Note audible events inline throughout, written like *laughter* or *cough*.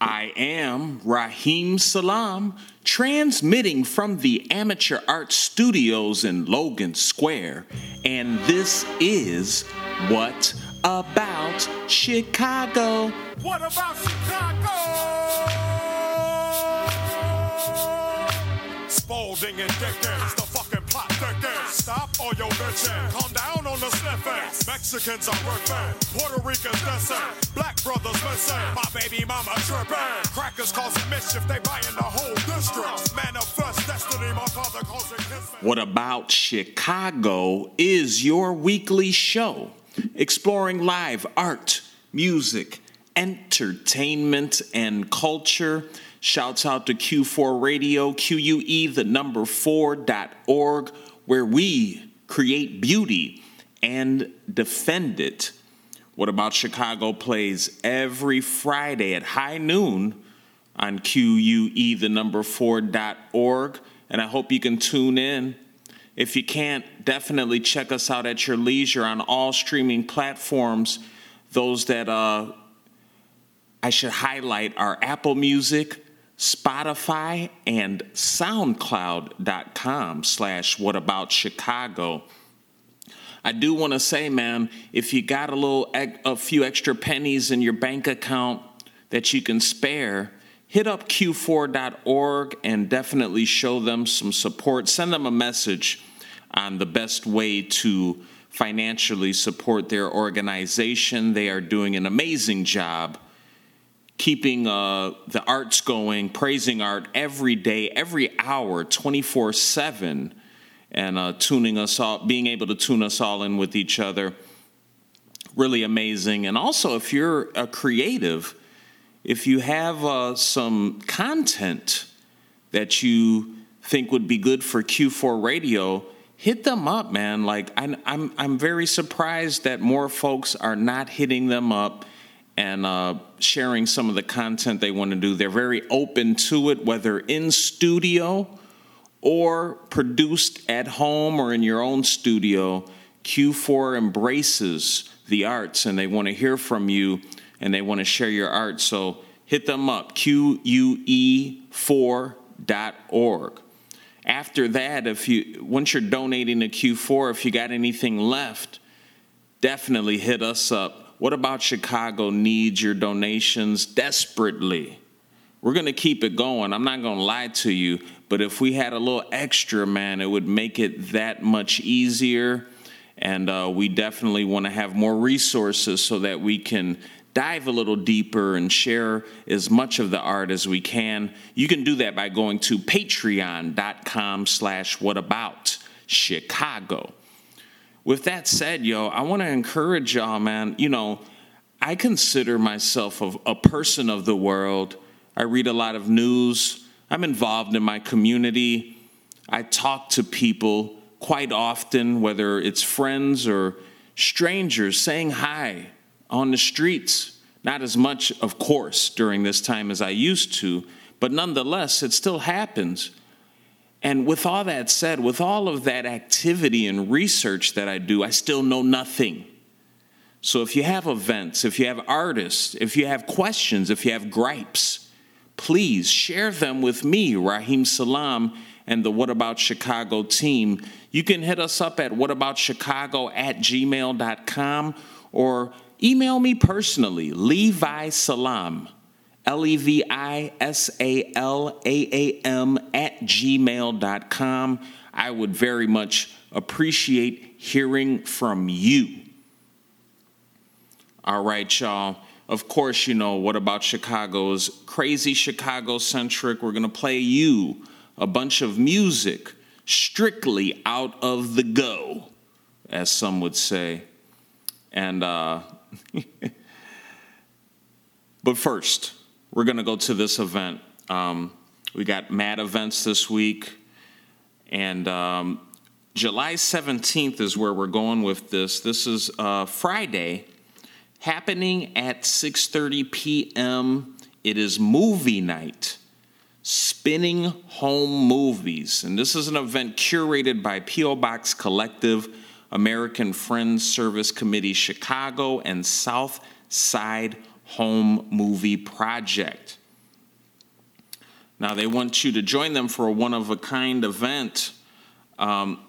I am Raheem Salam, transmitting from the Amateur Art Studios in Logan Square, and this is What About Chicago? What about Chicago? Spalding and Dickens, Stop all your bitching. Calm down on the sniffing. Mexicans are working. Puerto Ricans dancing. Black brothers missing. My baby mama tripping. Crackers causing mischief. They buying the whole district. Manifest destiny. My father calls it. What About Chicago is your weekly show exploring live art, music, entertainment, and culture. Shouts out to Q4 Radio, QUE, the number 4.org, where we create beauty and defend it. What About Chicago plays every Friday at high noon on QUE, the number 4.org. And I hope you can tune in. If you can't, definitely check us out at your leisure on all streaming platforms. Those that uh, I should highlight are Apple Music, Spotify, and SoundCloud.com slash What About Chicago. I do want to say, man, if you got a little, a few extra pennies in your bank account that you can spare, hit up q4.org and definitely show them some support. Send them a message on the best way to financially support their organization. They are doing an amazing job keeping uh, the arts going, praising art every day, every hour, 24 7, and uh, tuning us all, being able to tune us all in with each other. Really amazing. And also, if you're a creative, if you have uh, some content that you think would be good for Q4 radio, hit them up, man. Like I'm, I'm, I'm very surprised that more folks are not hitting them up and uh, sharing some of the content they want to do. They're very open to it, whether in studio or produced at home or in your own studio. Q4 embraces the arts and they want to hear from you and they want to share your art. So hit them up, QUE4.org. After that, if you once you're donating to Q4, if you got anything left, definitely hit us up what About Chicago needs your donations desperately. We're going to keep it going. I'm not going to lie to you, but if we had a little extra, man, it would make it that much easier. And uh, we definitely want to have more resources so that we can dive a little deeper and share as much of the art as we can. You can do that by going to patreon.com slash whatabout Chicago with that said, yo, I want to encourage y'all, man. You know, I consider myself a, a person of the world. I read a lot of news. I'm involved in my community. I talk to people quite often, whether it's friends or strangers, saying hi on the streets. Not as much, of course, during this time as I used to, but nonetheless, it still happens. And with all that said, with all of that activity and research that I do, I still know nothing. So if you have events, if you have artists, if you have questions, if you have gripes, please share them with me, Raheem Salam, and the What About Chicago team. You can hit us up at whataboutchicago at gmail.com or email me personally, Levi Salam L E V I S A L A A M at gmail.com. I would very much appreciate hearing from you. All right, y'all. Of course, you know, what about Chicago's crazy Chicago centric? We're going to play you a bunch of music strictly out of the go, as some would say. And, uh, *laughs* but first, we're going to go to this event. Um, we got mad events this week, and um, July 17th is where we're going with this. This is uh, Friday, happening at 6:30 p.m. It is movie night, spinning home movies, and this is an event curated by PO Box Collective, American Friends Service Committee, Chicago, and South Side Home Movie Project. Now, they want you to join them for a one of a kind event. Um,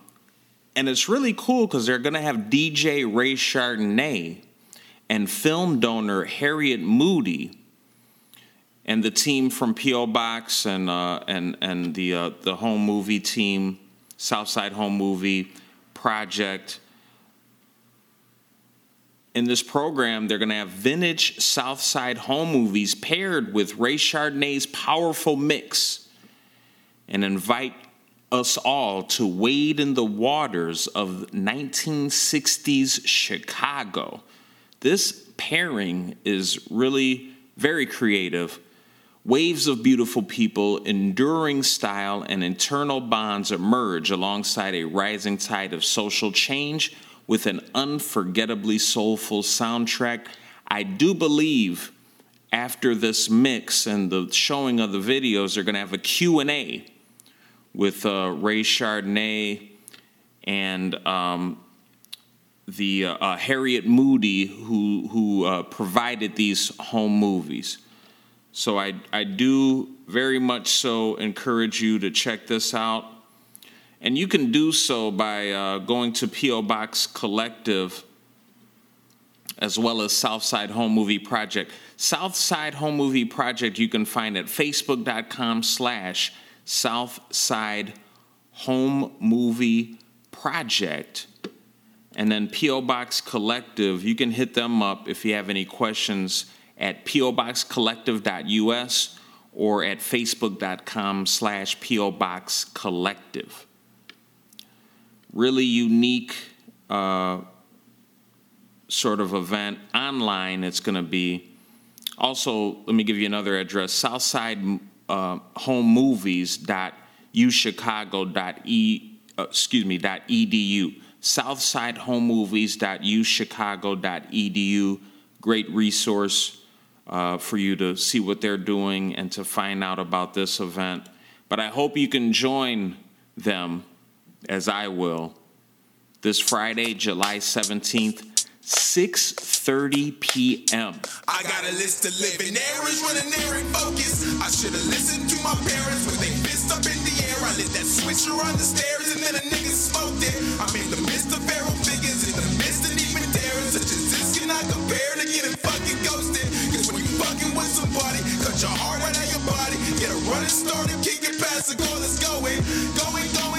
and it's really cool because they're going to have DJ Ray Chardonnay and film donor Harriet Moody and the team from PO Box and uh, and and the uh, the home movie team, Southside Home Movie Project. In this program, they're going to have vintage Southside home movies paired with Ray Chardonnay's powerful mix and invite us all to wade in the waters of 1960s Chicago. This pairing is really very creative. Waves of beautiful people, enduring style, and internal bonds emerge alongside a rising tide of social change with an unforgettably soulful soundtrack. I do believe after this mix and the showing of the videos, they're going to have a Q&A with uh, Ray Chardonnay and um, the uh, uh, Harriet Moody, who who uh, provided these home movies. So I I do very much so encourage you to check this out, and you can do so by uh, going to PO Box Collective as well as Southside Home Movie Project. Southside Home Movie Project you can find at facebook.com slash Southside Home Movie Project. And then P.O. Box Collective, you can hit them up if you have any questions at poboxcollective.us or at facebook.com slash P.O. Really unique uh, sort of event. Online, it's going to be. Also, let me give you another address Southside uh, homemovies.uchicago.e uh, excuse me dot edu southsidehomemovies.uchicago.edu great resource uh, for you to see what they're doing and to find out about this event but i hope you can join them as i will this friday july 17th 6:30 p.m. I got a list of living errands, running errand focus. I should have listened to my parents they fist up in the air. I lit that switcher on the stairs and then a nigga smoked it. I'm in the midst of feral figures, in the midst of even such as this cannot compare to getting fucking ghosted. Cause when you fucking with somebody, cut your heart right out your body, get a running start and kick it past the goal that's going, going, going,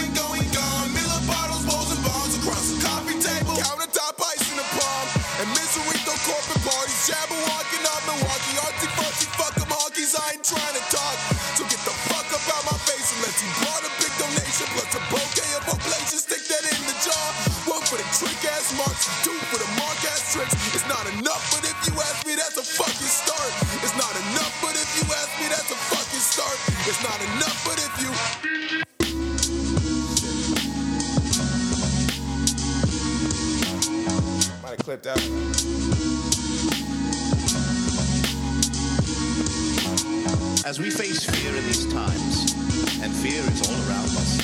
tricks. It's not enough, but if you ask me, that's a fucking start. It's not enough, but if you ask me, that's a fucking start. It's not enough, but if you. Might have clipped out. As we face fear in these times, and fear is all around us,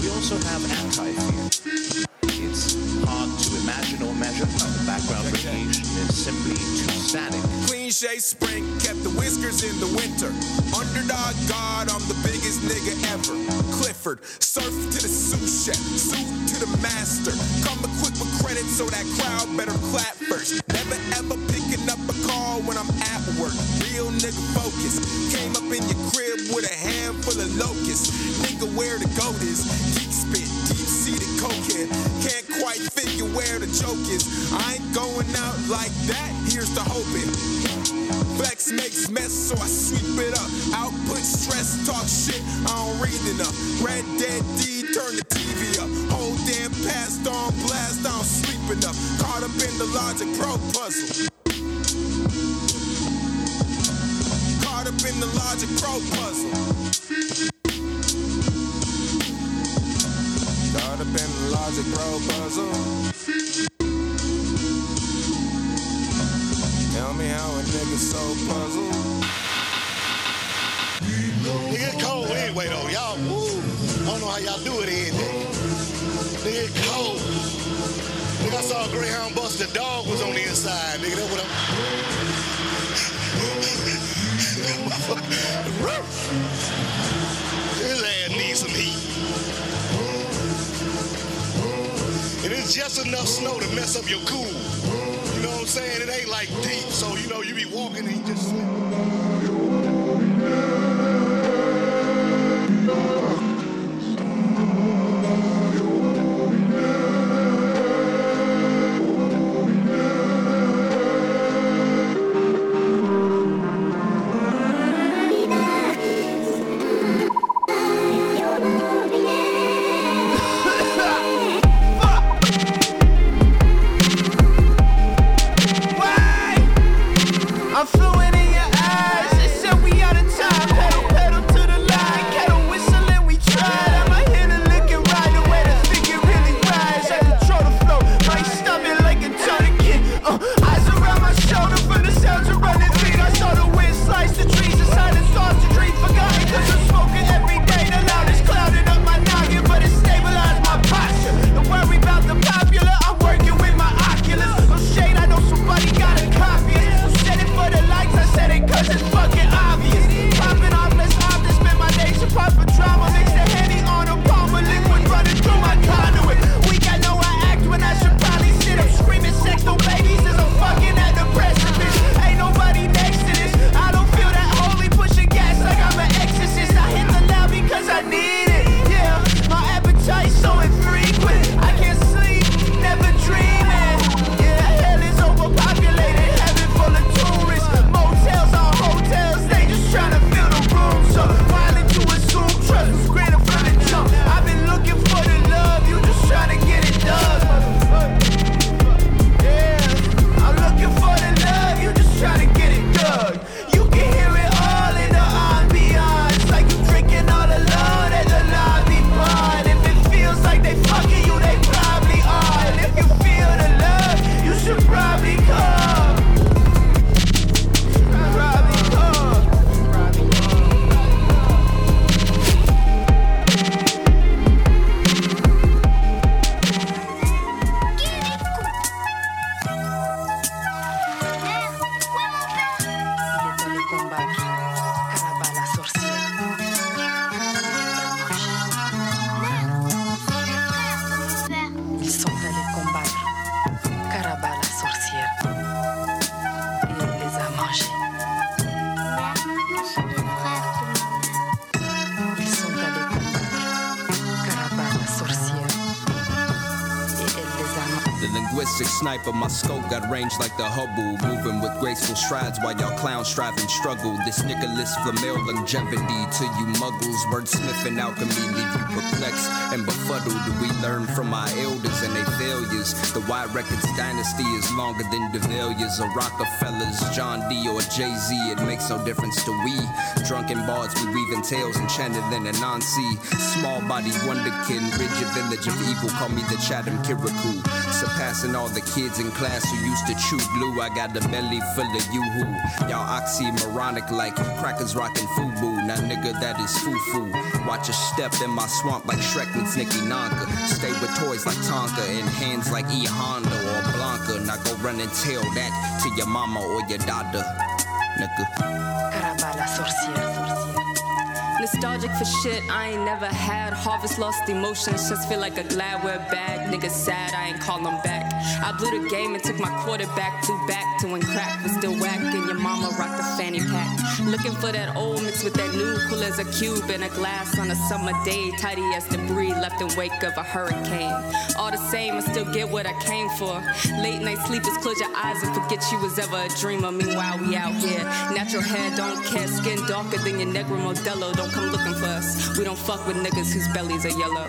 we also have an anti-fear. It's too static. Clean shave spring, kept the whiskers in the winter. Underdog God, I'm the biggest nigga ever. Clifford, surf to the sous chef, suit to the master. Come equipped with credit so that crowd better clap first. Never ever picking up a call when I'm at work. Real nigga focus. Came up in your crib with a handful of locusts. Nigga, where the goat is. Geek spit, deep seated cokehead. Can't quite figure where the joke is. I ain't going out like that. I don't enough. Red Dead D, turn the TV up. Whole damn past on blast, I don't enough. Caught up in the Logic Pro your cool. You know what I'm saying? It ain't like graceful strides while y'all clowns strive and struggle. This Nicholas Flamel longevity to you muggles. Wordsmithing alchemy leave you perplexed and befuddled. We learn from our elders and their failures. The Y Records dynasty is longer than DeValiers or Rockefellers, John D or Jay Z. It makes no difference to we. Drunken bards, we weaving tales enchanted in a non-sea. Small body wonderkin, rigid village of evil. Call me the Chatham Kirikou. Surpassing all the kids in class who used to chew glue. I got a belly full of yoo-hoo. Y'all oxymoronic like crackers rockin' FUBU. Now nigga, that is foo-foo. Watch a step in my swamp like Shrek meets Nicky Nonka. Stay with toys like Tonka and hands like E Honda or Blanka. Now go run and tell that to your mama or your daughter. Nigga. Caraba la. Nostalgic for shit I ain't never had. Harvest lost emotions, just feel like a glad we're bad. Niggas sad, I ain't call back. I blew the game and took my quarterback to back to when crack was still whack and your mama rocked fanny pack. Looking for that old mix with that new, cool as a cube in a glass on a summer day, tidy as debris left in wake of a hurricane. All the same, I still get what I came for. Late night sleepers, close your eyes and forget you was ever a dreamer. Meanwhile, we out here. Natural hair, don't care. Skin darker than your Negro Modelo. Don't come looking for us. We don't fuck with niggas whose bellies are yellow.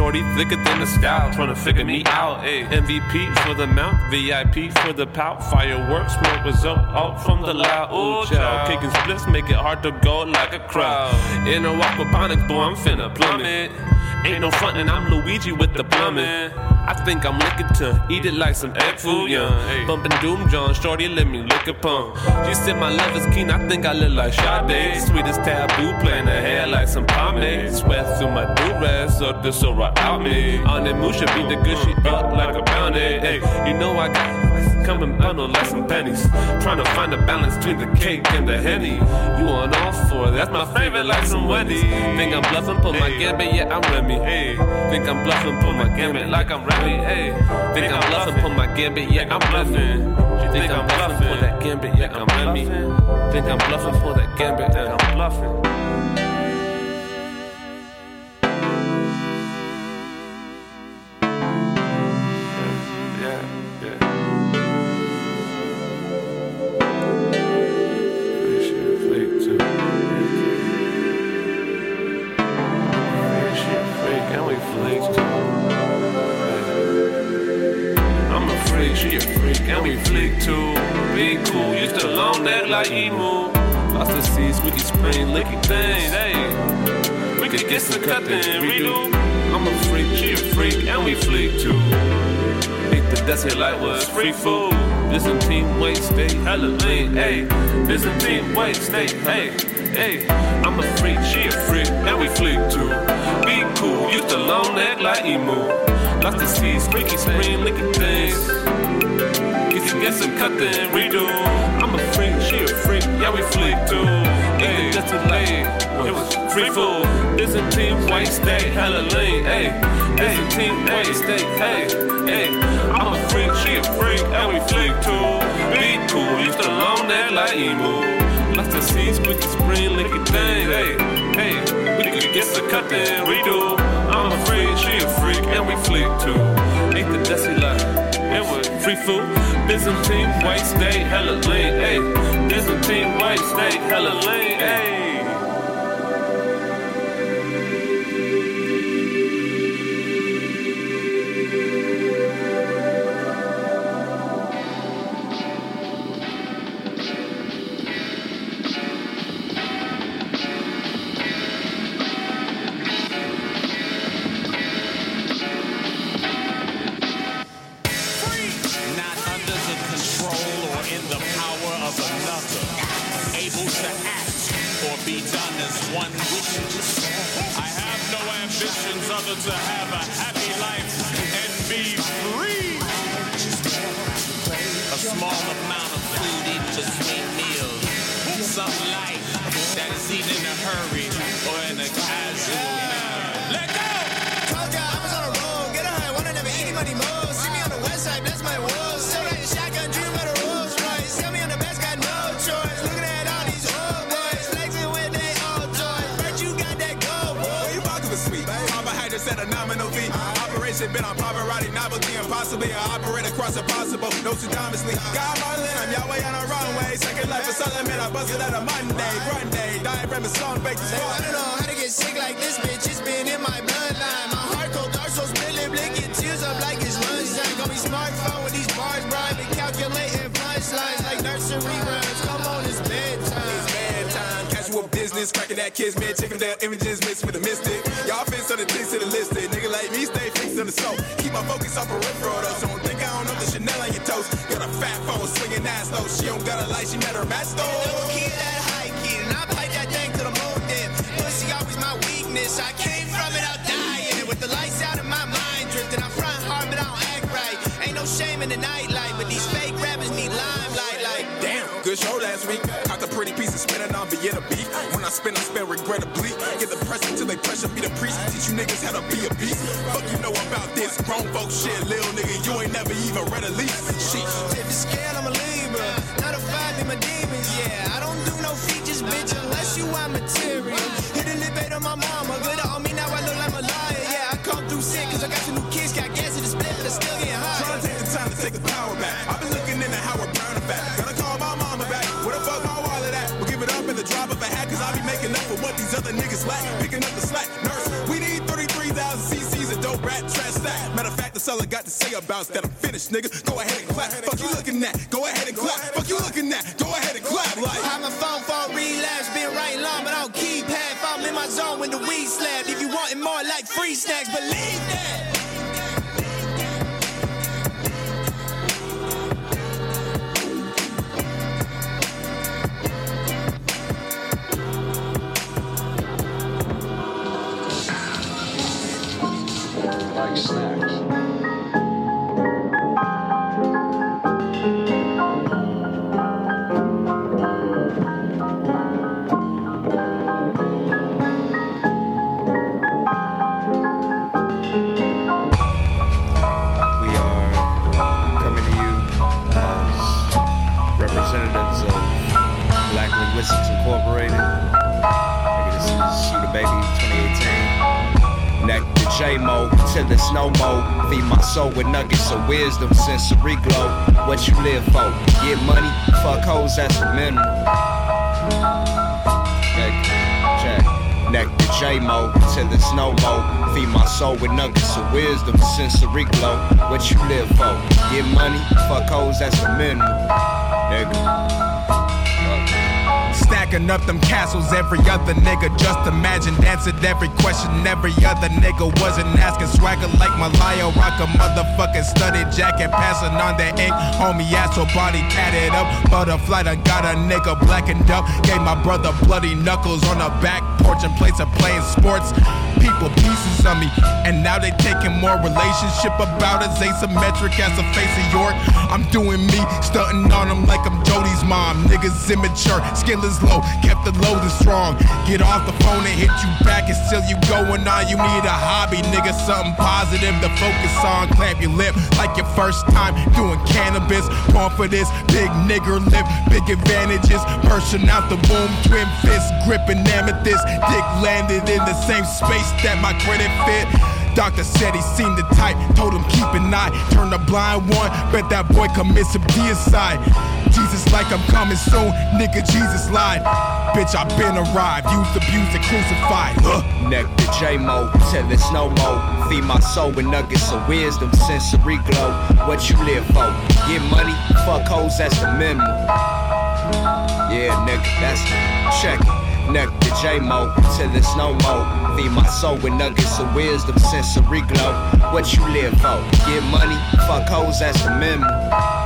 Shorty thicker than a scout, trying to figure me out. Ayy. MVP for the mount, VIP for the pout. Fireworks, smoke result out from the loud. Ooh, child. Kicking splits make it hard to go like a crowd. In a aquaponics, boy, I'm finna plummet. Ain't no frontin', I'm Luigi with the plumbing. I think I'm looking to eat it like some egg food, yeah. Bumpin' Doom John, shorty, let me lick a pump. She said my love is keen, I think I look like Sade. Sweetest taboo, playing her hair like some pomade. Sweat through my do-rag, so this so right out me. On the moon should be the good, she up like a bounty. Hey, you know I got coming bundled like some pennies. Trying to find a balance between the cake and the henny. You on all four, that's my favorite, like some Wendy's. Think I'm bluffing, pull my gambit, yeah, I'm Remy. Hey, think I'm bluffing, pull my gambit like I'm Remy. Hey, think I'm bluffing, pull my gambit, yeah, I'm bluffing. Think I'm bluffing, pull that gambit, yeah, I'm Remy. Think I'm bluffing, pull that gambit, yeah, I'm bluffing. Cut then redo. I'm a freak, she a freak, and we flick too. Ate the desert like was free food. Byzantine weight, stay hella lean, hey. Byzantine weight, stay, hey, hey. I'm a freak, she a freak, and we flick too. Be cool, used to long neck like emu. Lost the seas, squeaky spring, licking things. You get some cut then redo. I'm a freak, she a freak, yeah we flick too. Hey, just too late. It was free food. Byzantine white stay hella lean. Hey, Byzantine white stay. Hey, hey. I'm a freak, she a freak, and we flick too. Be cool, used to long neck like emu. Lost the seas, squeaky spring, licky thing. Hey, hey. We could get some cut then redo. I'm a freak, she a freak, and we flick too. Ain't the dusty like. It was free food. Byzantine white stay hella lean, ayy. Byzantine white stay hella lean, ayy. Day, diaphragm is song baked as Hey, fuck. I don't know how to get sick like this, bitch. It's been in my bloodline. My heart cold, dark, so spilling, blinking tears up like it's lunchtime. Got me smartphone with these bars, Brian. Been calculating punchlines like nursery rhymes. Come on, it's bedtime. It's bedtime, casual business, cracking that kids, man, checking their images mixed with a mystic. Y'all fit on the things to the listed. Nigga like me, stay fixed on the soul. Keep my focus on peripheral though, so don't think I don't know the Chanel on your toes. Got a fat phone swinging ass though. She don't got a light, she met her match though. Weakness. I came from it, I'll die in it. With the lights out of my mind drifting. I'm front hard, but I don't act right. Ain't no shame in the nightlife, but these fake rappers need limelight. Like, Damn, good show last week. Caught the pretty piece of spinning on being a beat. When I spin, I spin regrettably. Get the pressure till they pressure be the priest. Teach you niggas how to be a beast. Fuck you know about this grown folk shit, lil nigga. You ain't never even read a leaf. Sheesh. Stack. Matter of fact, that's all I got to say about that. I'm finished, nigga. Go ahead and clap. Fuck you looking at. Go ahead and clap. Fuck you looking at. Go ahead and clap. Like. I'm a phone for a relapse, been right long, but I don't keep half. I'm in my zone when the weed slap. If you want it more like free snacks, believe that. Like snacks. Linguistics Incorporated. Nigga, this is Shoot a Baby 2018. Neck to J-Mo, till it's no more. Feed my soul with nuggets of wisdom, sensory glow. What you live for? Get money? Fuck hoes, that's the minimum. Neck, check. Neck to J-Mo, till it's no more. Feed my soul with nuggets of wisdom, sensory glow. What you live for? Get money? Fuck hoes, that's the minimum. Nigga. Stacking up them castles, every other nigga just imagine answered every question every other nigga wasn't asking. Swagger like Malaya, rock a motherfucking studded jacket, passing on the ink. Homie ass or body tatted up. Butterfly, I got a nigga blackened up. Gave my brother bloody knuckles on the back porch and place of playing sports. People pieces of me, and now they taking more relationship about as Asymmetric as the face of York. I'm doing me, stunting on them like I'm Jody's mom. Niggas immature, skill is low, kept the load strong. Get off the phone and hit you back, and still you going on. You need a hobby, nigga, something positive to focus on. Clamp your lip like your first time doing cannabis. Going for this big nigger lip, big advantages. Bursting out the boom, twin fists, gripping amethyst. Dick landed in the same space that my credit fit. Doctor said he seen the type, told him keep an eye. Turn the blind one, bet that boy commit some deicide. Jesus like I'm coming soon, nigga Jesus lied. Bitch, I been arrived, used, abused, and crucified. Huh. Neck to J-Mo, till it's no more. Feed my soul with nuggets of wisdom, sensory glow. What you live for? Get money? Fuck hoes, that's the minimum. Yeah, nigga, that's check it. Neck to J-Mo, till it's no more. Feed my soul with nuggets of wisdom, sensory glow. What you live for? Get money? Fuck hoes, that's the minimum.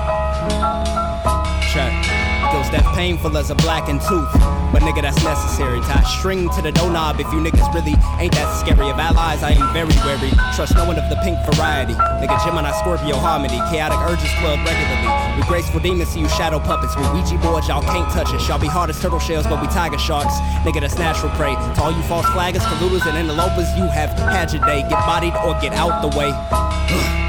That painful as a blackened tooth. But nigga, that's necessary. Tie string to the doorknob if you niggas really ain't that scary. Of allies, I am very wary. Trust no one of the pink variety. Nigga, Gemini, Scorpio, harmony. Chaotic urges club regularly. We graceful demons see you shadow puppets. We Ouija boards, y'all can't touch us. Y'all be hard as turtle shells, but we tiger sharks. Nigga, that's natural prey. To all you false flaggers, colluders, and interlopers, you have had your day. Get bodied or get out the way. *sighs*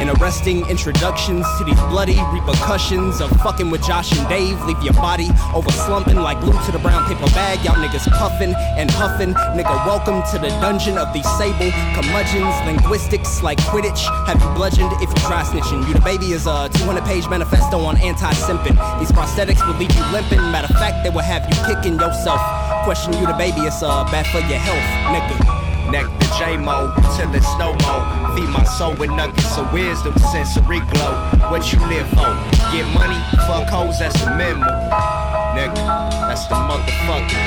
And arresting introductions to these bloody repercussions of fucking with Josh and Dave. Leave your body over slumping like glue to the brown paper bag. Y'all niggas puffing and huffing. Nigga, welcome to the dungeon of these sable curmudgeons. Linguistics like Quidditch. Have you bludgeoned if you try snitching? You the baby is a 200 page manifesto on anti simping. These prosthetics will leave you limping. Matter of fact, they will have you kicking yourself. Question you the baby, it's uh, bad for your health, nigga. Neck to J-Mo, till it's no more. Feed my soul with nuggets of wisdom, sensory glow. What you live for? Get money? Fuck hoes, that's the memo. Nigga, that's the motherfucking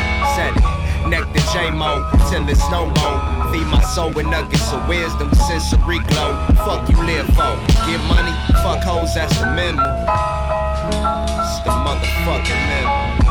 it. Neck to J-Mo, till it's no more. Feed my soul with nuggets of wisdom, sensory glow. Fuck you live for? Get money? Fuck hoes, that's the memo. It's the motherfucking minimum.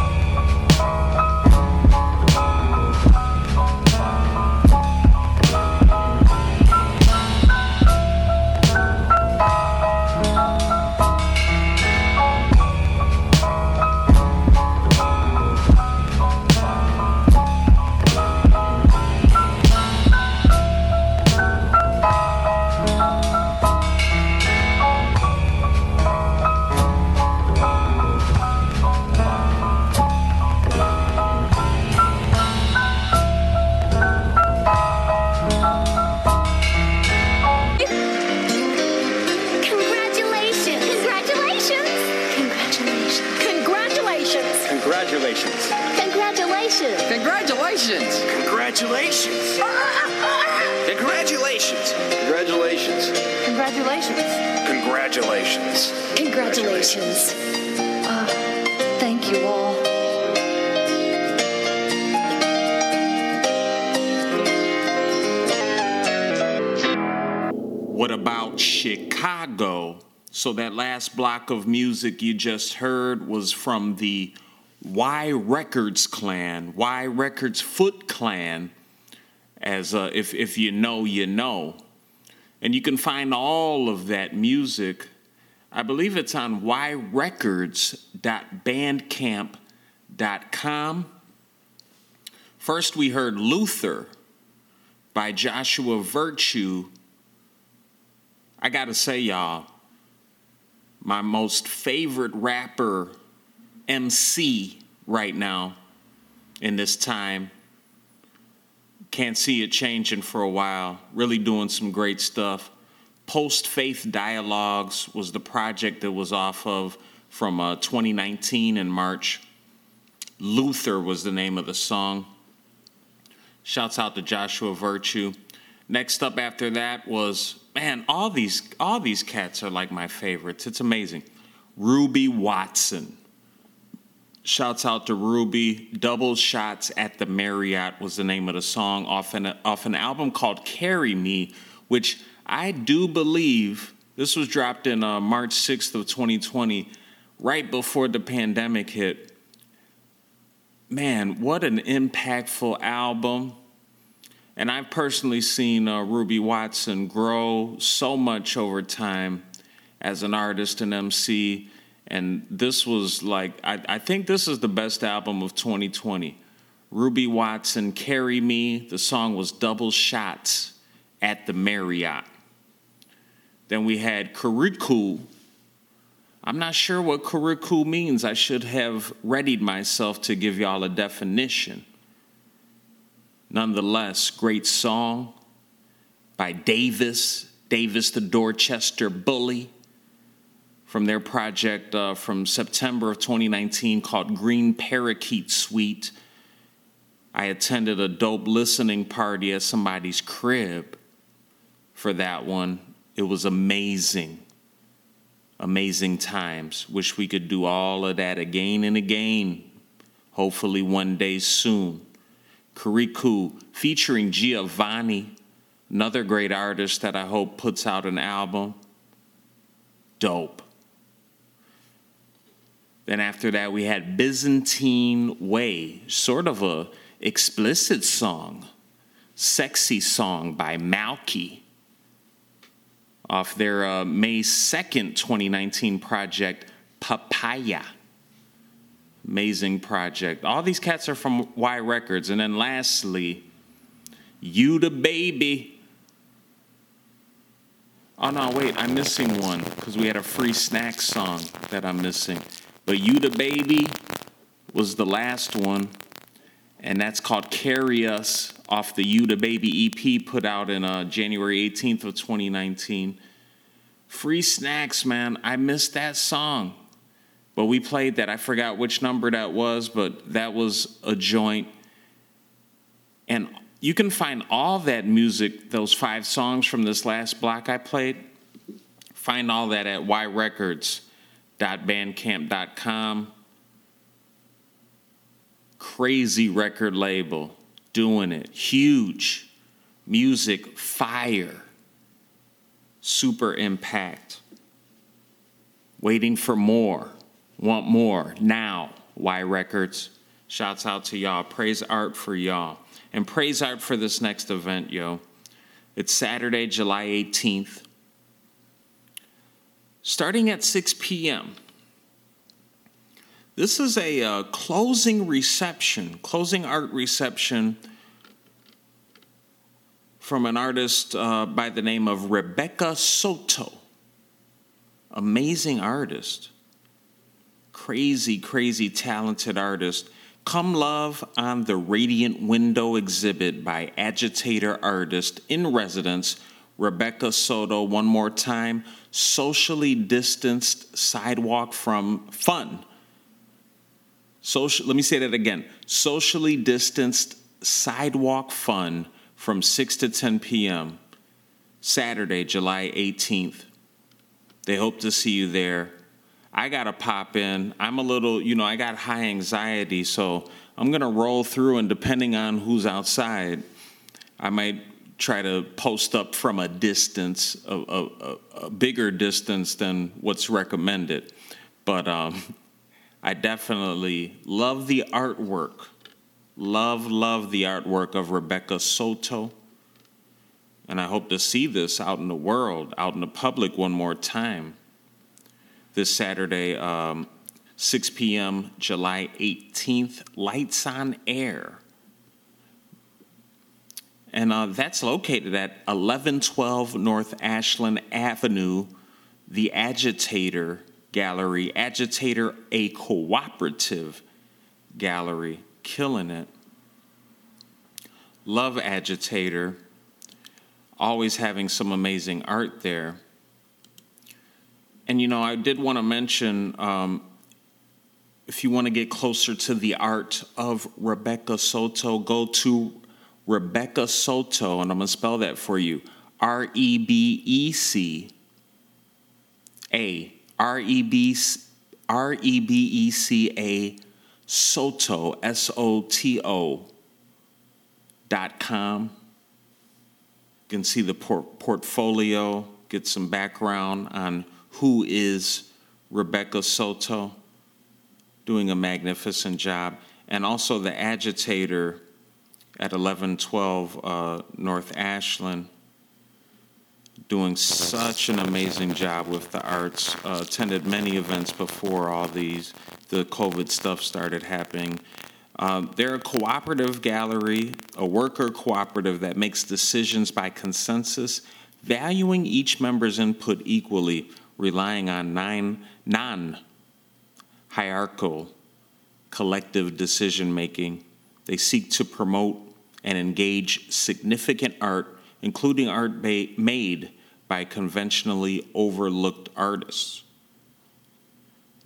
Uh, thank you all. What about Chicago? So, that last block of music you just heard was from the Y Records clan, Y Records Foot clan, as uh, if, if you know, you know. And you can find all of that music, I believe it's on yrecords.bandcamp.com. First, we heard Luther by Joshua Virtue. I gotta say, y'all, my most favorite rapper MC right now in this time. Can't see it changing for a while. Really doing some great stuff. Post Faith Dialogues was the project that was off of from uh, 2019 in March. Luther was the name of the song. Shouts out to Joshua Virtue. Next up after that was man, all these all these cats are like my favorites. It's amazing. Ruby Watson. Shouts out to Ruby. Double Shots at the Marriott was the name of the song off an, off an album called Carry Me, which I do believe this was dropped in uh, March 6th of 2020, right before the pandemic hit. Man, what an impactful album. And I've personally seen uh, Ruby Watson grow so much over time as an artist and MC. And this was like, I, I think this is the best album of 2020. Ruby Watson, Carry Me. The song was Double Shots at the Marriott. Then we had Kuriku. I'm not sure what Kuriku means. I should have readied myself to give y'all a definition. Nonetheless, great song by Davis, Davis the Dorchester Bully, from their project uh, from September of 2019 called Green Parakeet Suite. I attended a dope listening party at somebody's crib for that one. It was amazing. Amazing times. Wish we could do all of that again and again. Hopefully, one day soon. Kuriku featuring Giovanni, another great artist that I hope puts out an album. Dope. Then after that we had Byzantine Way, sort of a explicit song, sexy song by Malky off their uh, May 2nd, 2019 project, Papaya. Amazing project. All these cats are from Y Records. And then lastly, You the Baby. Oh no, wait, I'm missing one because we had a free snack song that I'm missing. But You the Baby was the last one, and that's called Carry Us off the You Baby EP put out in uh, January 18th of 2019. Free snacks, man. I missed that song. But we played that. I forgot which number that was, but that was a joint. And you can find all that music, those five songs from this last block I played, find all that at yrecords.bandcamp.com. Crazy record label, doing it. Huge. Music, fire. Super impact. Waiting for more. Want more now, Y Records. Shouts out to y'all. Praise art for y'all. And praise art for this next event, yo. It's Saturday, July 18th, starting at 6 p.m. This is a uh, closing reception, closing art reception from an artist uh, by the name of Rebecca Soto. Amazing artist crazy, crazy talented artist. Come Love on the Radiant Window exhibit by agitator artist in residence Rebecca Soto. One more time socially distanced sidewalk from fun. Social, let me say that again socially distanced sidewalk fun from 6 to 10 p.m. Saturday, July 18th. They hope to see you there. I got to pop in. I'm a little, you know, I got high anxiety, so I'm going to roll through, and depending on who's outside, I might try to post up from a distance, a, a, a, a bigger distance than what's recommended. But um, I definitely love the artwork. Love, love the artwork of Rebecca Soto. And I hope to see this out in the world, out in the public one more time this Saturday, um, 6 p.m., July 18th, Lights on Air. And uh, that's located at 1112 North Ashland Avenue, the Agitator Gallery. Agitator, a cooperative gallery, killing it. Love Agitator, always having some amazing art there. And you know, I did want to mention um, if you want to get closer to the art of Rebecca Soto, go to Rebecca Soto, and I'm going to spell that for you R E B E C A, R E B R E B E C A Soto, S O T O dot com. You can see the por- portfolio, get some background on who is Rebecca Soto, doing a magnificent job, and also the agitator at 1112 uh, North Ashland, doing such an amazing job with the arts. Uh, attended many events before all these, the COVID stuff started happening. Um, they're a cooperative gallery, a worker cooperative that makes decisions by consensus, valuing each member's input equally relying on nine non hierarchical collective decision making. They seek to promote and engage significant art, including art ba- made by conventionally overlooked artists.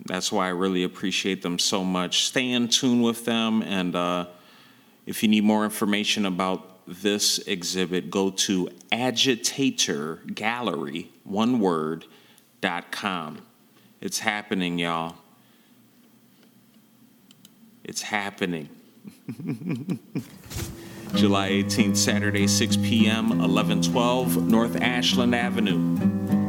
That's why I really appreciate them so much. Stay in tune with them, and uh, if you need more information about this exhibit, go to Agitator Gallery, one word, dot com. It's happening, y'all. It's happening. *laughs* July 18th, Saturday, 6 p.m., 1112 North Ashland Avenue.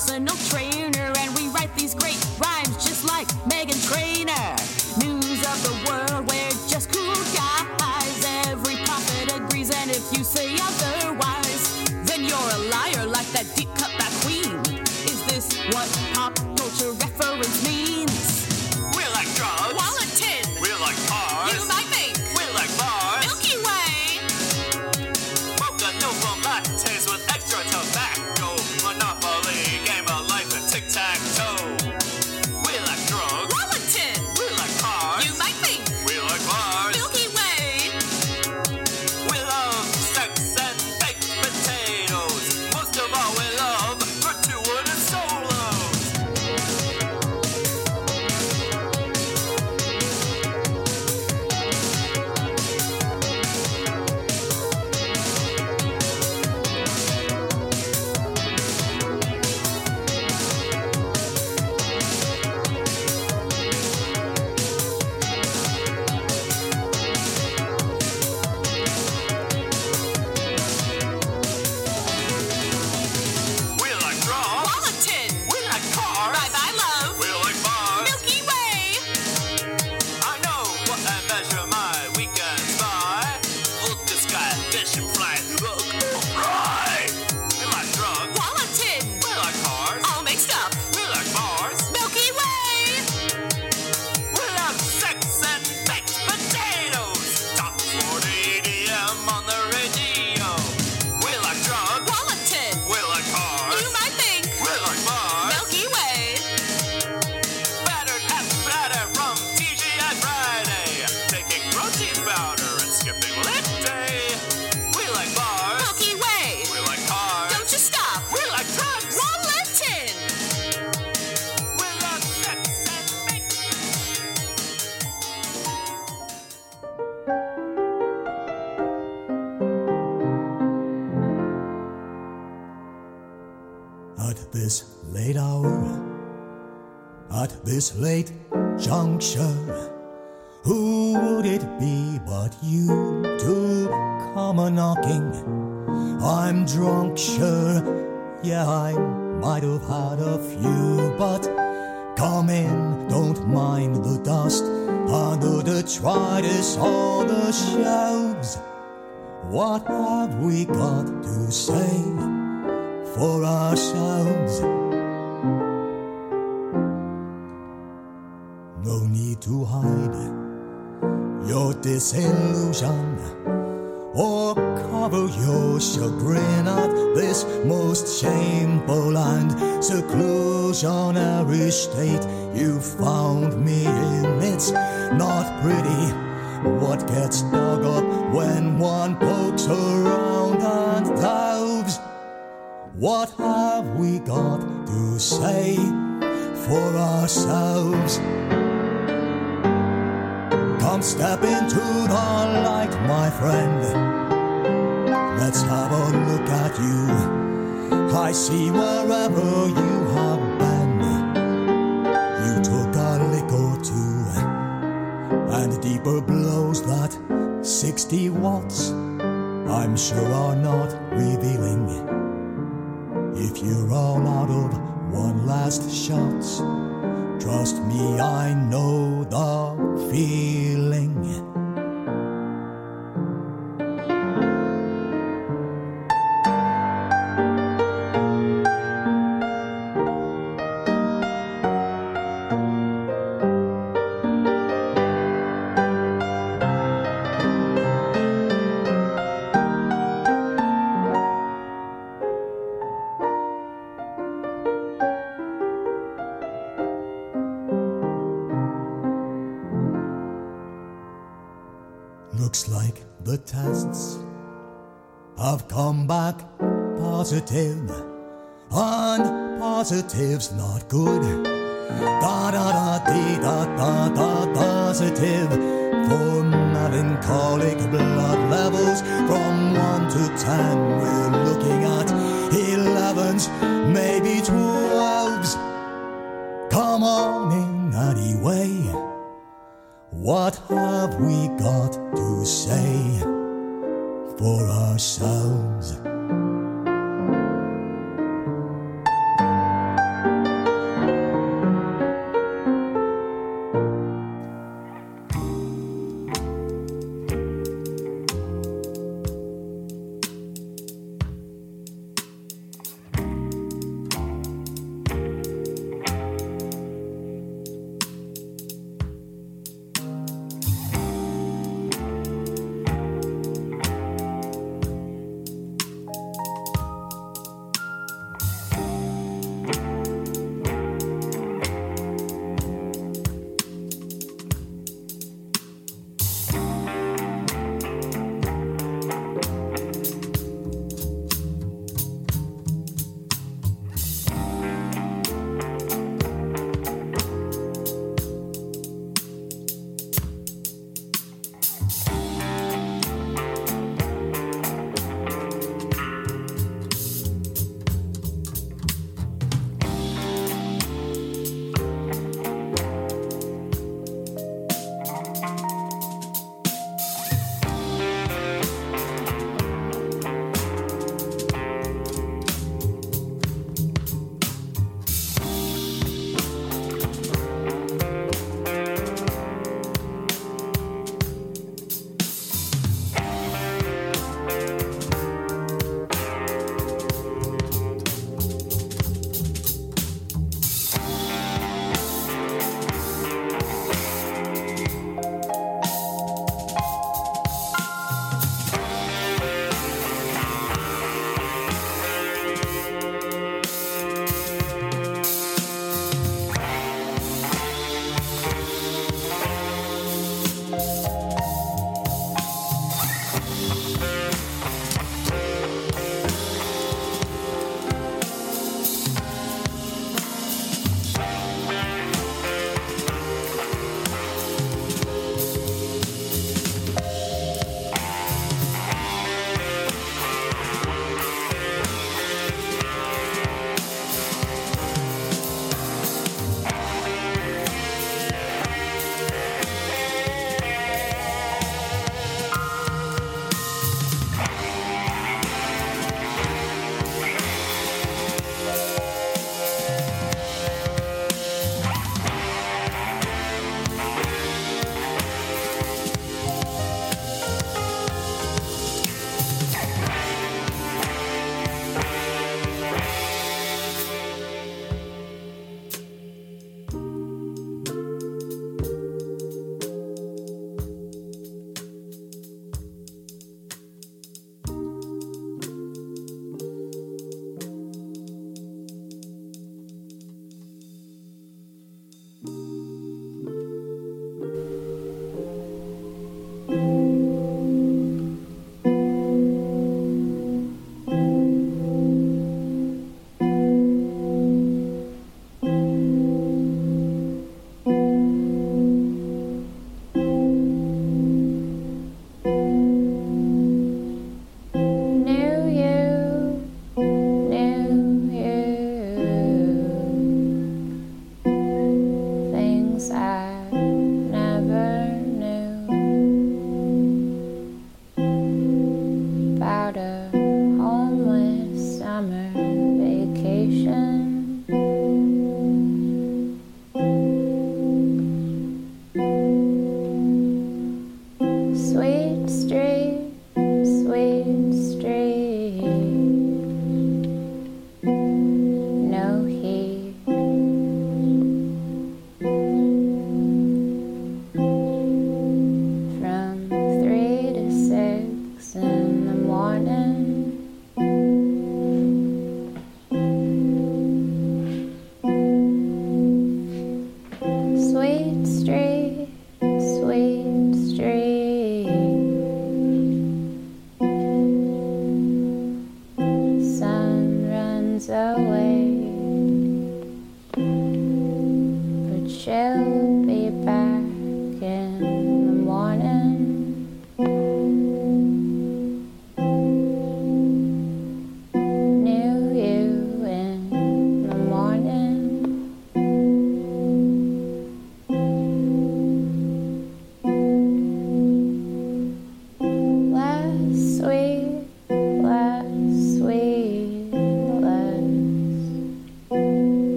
so no trade. this late juncture, who would it be but you to come a knocking? I'm drunk, sure, yeah, I might have had a few, but come in, don't mind the dust under the detritus on the shelves. What have we got to say for ourselves? to hide your disillusion or cover your chagrin at this most shameful and seclusionary state you found me in. It's not pretty what gets dug up when one pokes around and dives. What have we got to say for ourselves? Come step into the light, my friend. Let's have a look at you. I see wherever you have been. You took a lick or two, and deeper blows that 60 watts. I'm sure are not revealing. If you're all out of one last shot, trust me, I know the feeling. Positive's not good.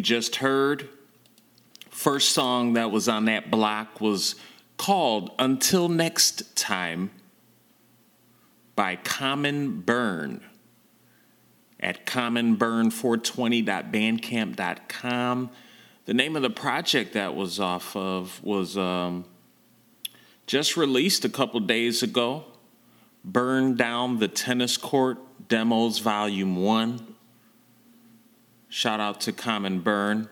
We just heard. First song that was on that block was called Until Next Time by Common Burn at commonburn420.bandcamp.com. The name of the project that was off of was um, just released a couple days ago Burn Down the Tennis Court Demos Volume 1. Shout out to Common Burn.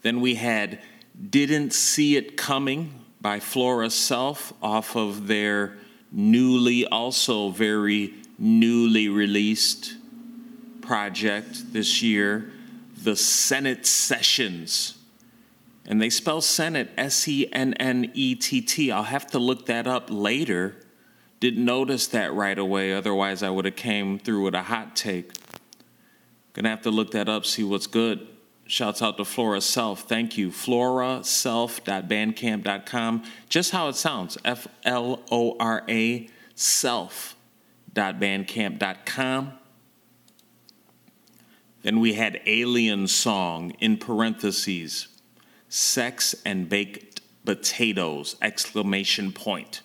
Then we had Didn't See It Coming by Flora Self off of their newly, also very newly released project this year, The Sennett Sessions. And they spell Senate S E N N E T T. I'll have to look that up later. Didn't notice that right away, otherwise I would have came through with a hot take. Gonna have to look that up, see what's good. Shouts out to Flora Self. Thank you. FloraSelf.bandcamp.com. Just how it sounds. F L O R A self.bandcamp.com. Then we had Alien Song in parentheses, sex and baked potatoes, exclamation point.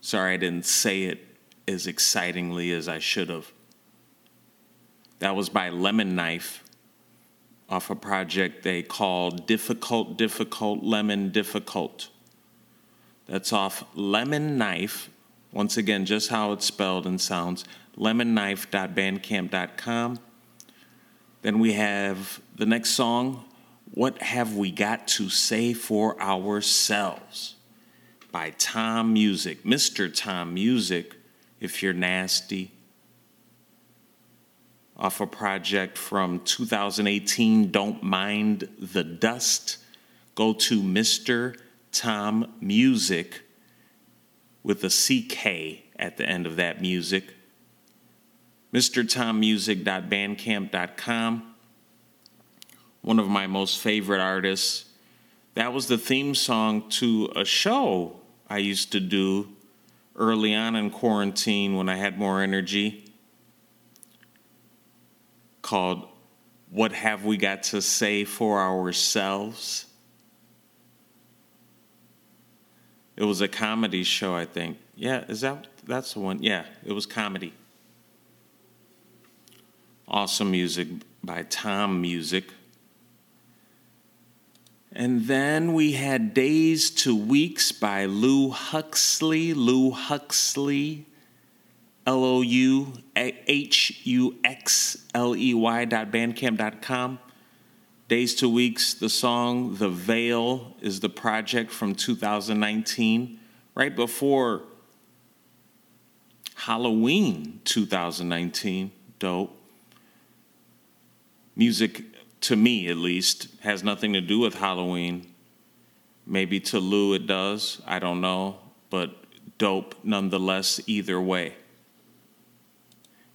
Sorry I didn't say it as excitingly as I should have. That was by Lemon Knife off a project they called Difficult, Difficult, Lemon, Difficult. That's off Lemon Knife. Once again, just how it's spelled and sounds lemonknife.bandcamp.com. Then we have the next song, What Have We Got to Say for Ourselves? by Tom Musick. Mr. Tom Musick, if you're nasty off a project from 2018, Don't Mind the Dust. Go to Mr. Tom Musick with a CK at the end of that music. Mr. Tom MrTomMusick.bandcamp.com. One of my most favorite artists. That was the theme song to a show I used to do early on in quarantine when I had more energy called What Have We Got to Say for Ourselves? It was a comedy show, I think. Yeah, is that that's the one? Yeah, it was comedy. Awesome music by Tom Musick. And then we had Days to Weeks by Lou Huxley. Lou Huxley, L O U H U X L E Y dot bandcamp dot com. Days to Weeks, the song The Veil is the project from 2019, right before Halloween 2019. Dope. Music, to me at least, has nothing to do with Halloween. Maybe to Lou it does. I don't know. But dope nonetheless, either way.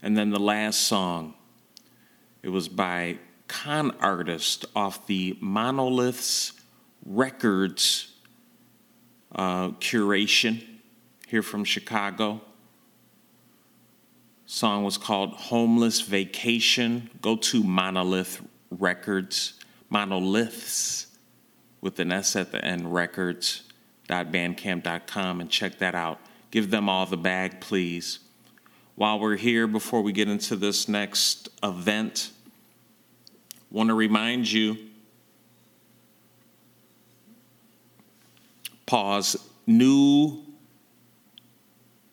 And then the last song, it was by Con Artist off the Monoliths Records uh, curation here from Chicago. Song was called Homeless Vacation. Go to Monolith Records, Monoliths with an S at the end, records.bandcamp.com, and check that out. Give them all the bag, please. While we're here, before we get into this next event, want to remind you pause new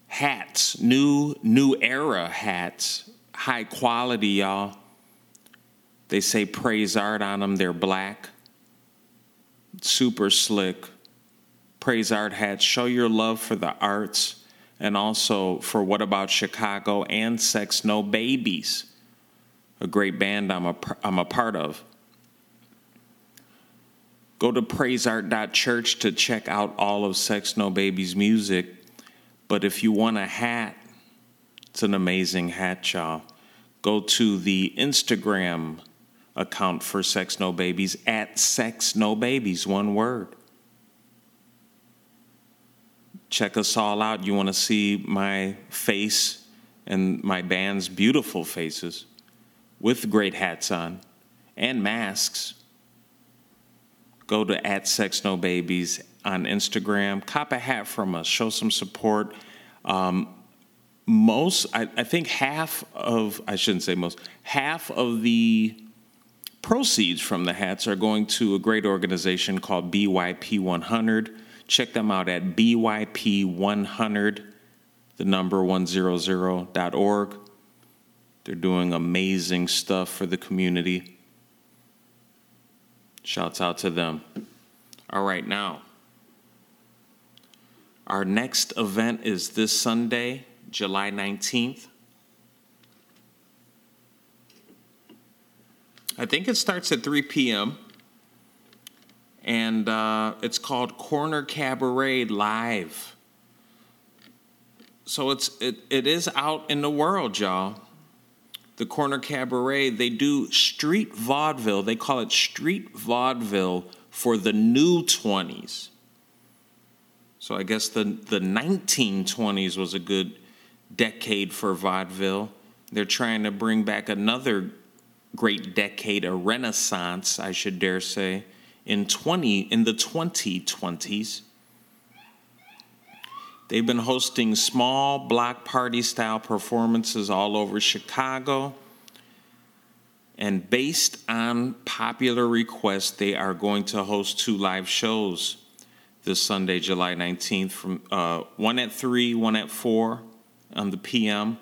hats new new era hats high quality y'all. They say praise art on them they're black super slick. Praise art hats. Show your love for the arts and also for what about chicago and sex no babies a great band i'm a, I'm a part of Go to praiseart.church to check out all of Sex No Babies' music. But if you want a hat, it's an amazing hat, y'all. Go to the Instagram account for Sex No Babies at Sex No Babies, one word. Check us all out. You want to see my face and my band's beautiful faces with great hats on and masks. Go to at on instagram. Cop a hat from us. Show some support. Um, most I, I think half of i shouldn't say most half of the proceeds from the hats are going to a great organization called byp 100 check them out at byp100 the number 100.org they're doing amazing stuff for the community Shouts out to them. All right, now, our next event is this Sunday, July 19th. I think it starts at 3 p.m. And uh, it's called Corner Cabaret Live. So it's it, it is out in the world, y'all the Corner Cabaret, they do street vaudeville. They call it street vaudeville for the new 20s. So I guess the, the 1920s was a good decade for vaudeville. They're trying to bring back another great decade, a renaissance, I should dare say, in 20 in the 2020s. They've been hosting small block party style performances all over Chicago. And based on popular request, they are going to host two live shows this Sunday, July 19th, from uh, one at 3, one at 4 on the PM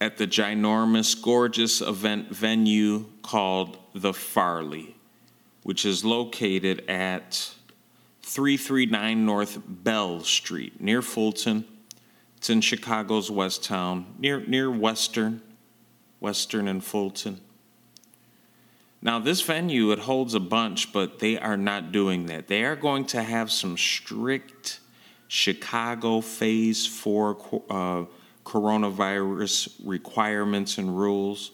at the ginormous, gorgeous event venue called The Farley, which is located at 339 North Bell Street, near Fulton. It's in Chicago's West Town, near, near Western, Western and Fulton. Now, this venue, it holds a bunch, but they are not doing that. They are going to have some strict Chicago Phase 4 uh, coronavirus requirements and rules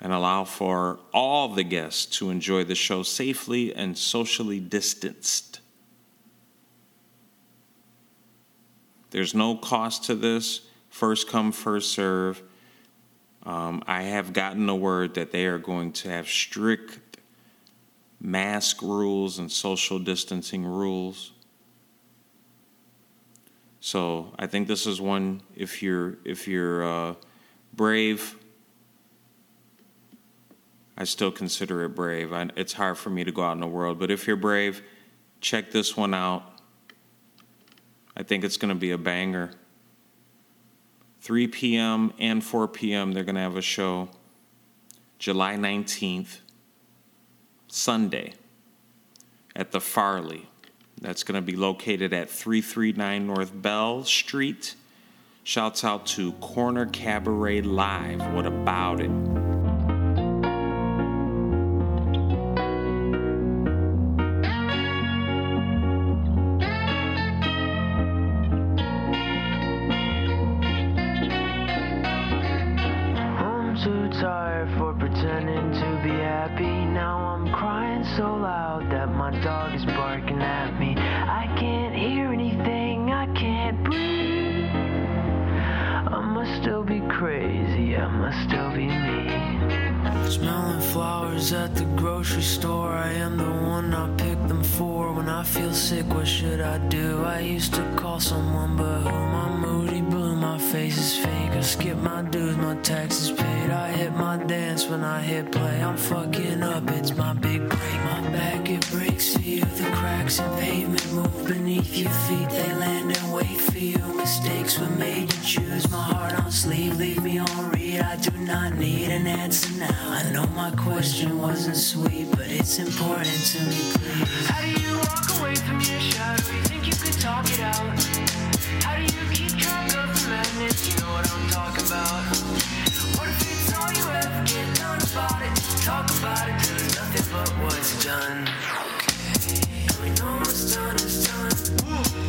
and allow for all the guests to enjoy the show safely and socially distanced. There's no cost to this, first come, first serve. Um, I have gotten the word that they are going to have strict mask rules and social distancing rules. So I think this is one if you're if you're uh, brave I still consider it brave. I, it's hard for me to go out in the world, but if you're brave, check this one out. I think it's going to be a banger. 3 p.m. and 4 p.m., they're going to have a show July 19th, Sunday, at the Farley. That's going to be located at 339 North Bell Street. Shouts out to Corner Cabaret Live. What about it? question wasn't sweet, but it's important to me, please. How do you walk away from your shadow? You think you could talk it out? How do you keep track of the madness? You know what I'm talking about. What if it's all you ever get done about it? Talk about it till it's nothing but what's done. And we know what's done is done.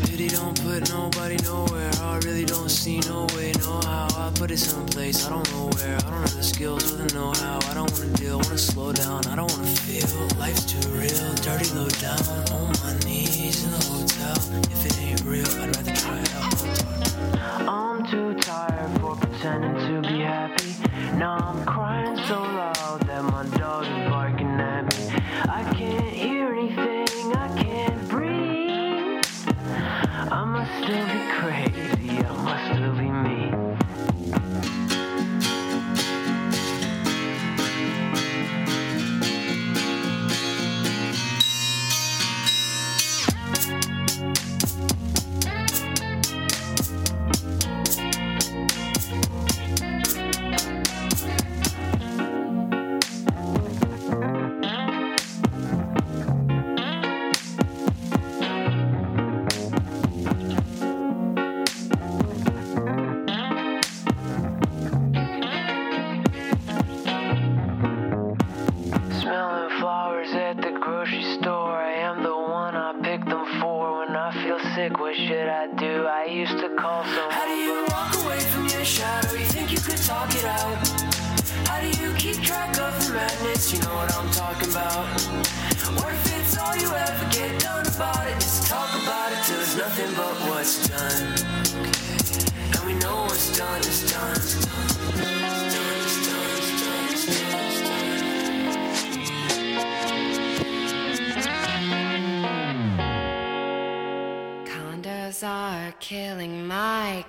Pity don't put nobody nowhere put it someplace. I don't know where. I don't have the skills or the know how. I don't wanna deal, wanna slow down. I don't wanna feel. Life's too real, dirty low down. On my knees in the hotel. If it ain't real, I'd rather try it out. I'm too tired for pretending to be happy. Now I'm crying so loud that my dog killing my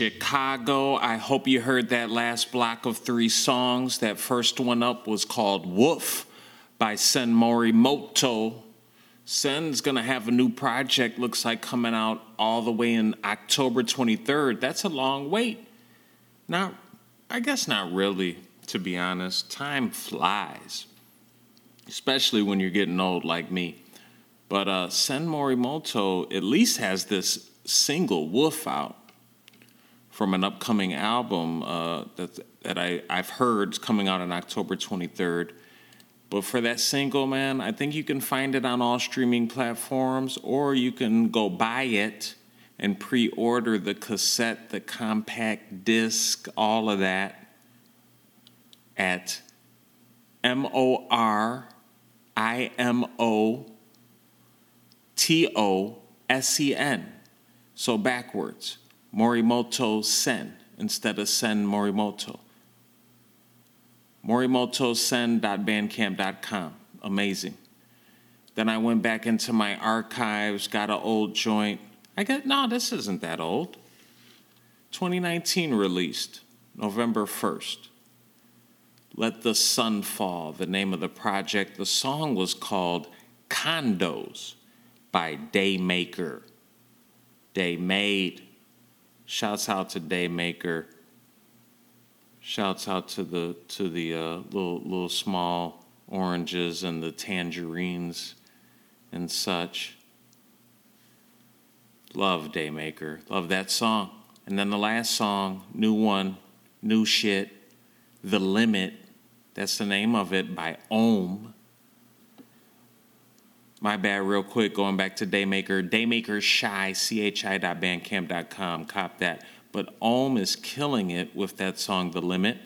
Chicago? I hope you heard that last block of three songs. That first one up was called Woof by Sen Morimoto. Sen's gonna have a new project, looks like coming out all the way in October 23rd. That's a long wait. Not, I guess not really, to be honest. Time flies, especially when you're getting old like me. But uh, Sen Morimoto at least has this single, Woof, out from an upcoming album uh, that that I I've heard coming out on October 23rd. But for that single, man, I think you can find it on all streaming platforms, or you can go buy it and pre-order the cassette, the compact disc, all of that at M O R I M O T O S E N. So backwards. Morimoto Sen instead of Sen Morimoto. Morimotosen.bandcamp.com. Amazing. Then I went back into my archives, got an old joint. I got, no, this isn't that old. 2019 released, November 1st. Let the Sun Fall, the name of the project. The song was called Condos by Daymaker. Day Made. Shouts out to Daymaker. Shouts out to the to the uh, little little small oranges and the tangerines and such. Love Daymaker. Love that song. And then the last song, new one, new shit, The Limit. That's the name of it by Ohmme. My bad, real quick, going back to Daymaker. Daymaker Shy, chi.bandcamp.com. Cop that. But Ohmme is killing it with that song, The Limit.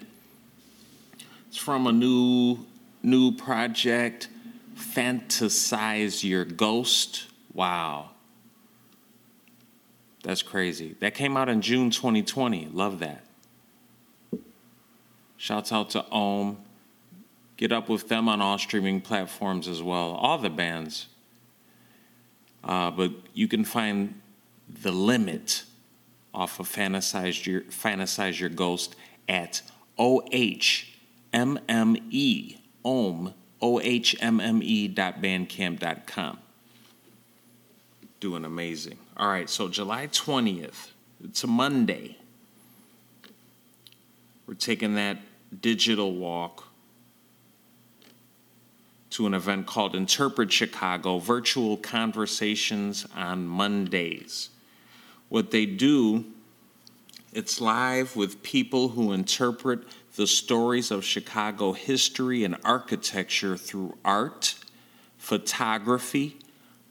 It's from a new new project, Fantasize Your Ghost. Wow. That's crazy. That came out in June 2020. Love that. Shouts out to Ohmme. Get up with them on all streaming platforms as well. All the bands. Uh, but you can find The Limit off of Fantasize Your, Fantasize Your Ghost at O-H-M-M-E, Ohmme, O-H-M-M-E dot bandcamp.com. Doing amazing. All right, so July 20th, it's a Monday. We're taking that digital walk to an event called Interpret Chicago Virtual Conversations on Mondays. What they do, it's live with people who interpret the stories of Chicago history and architecture through art, photography,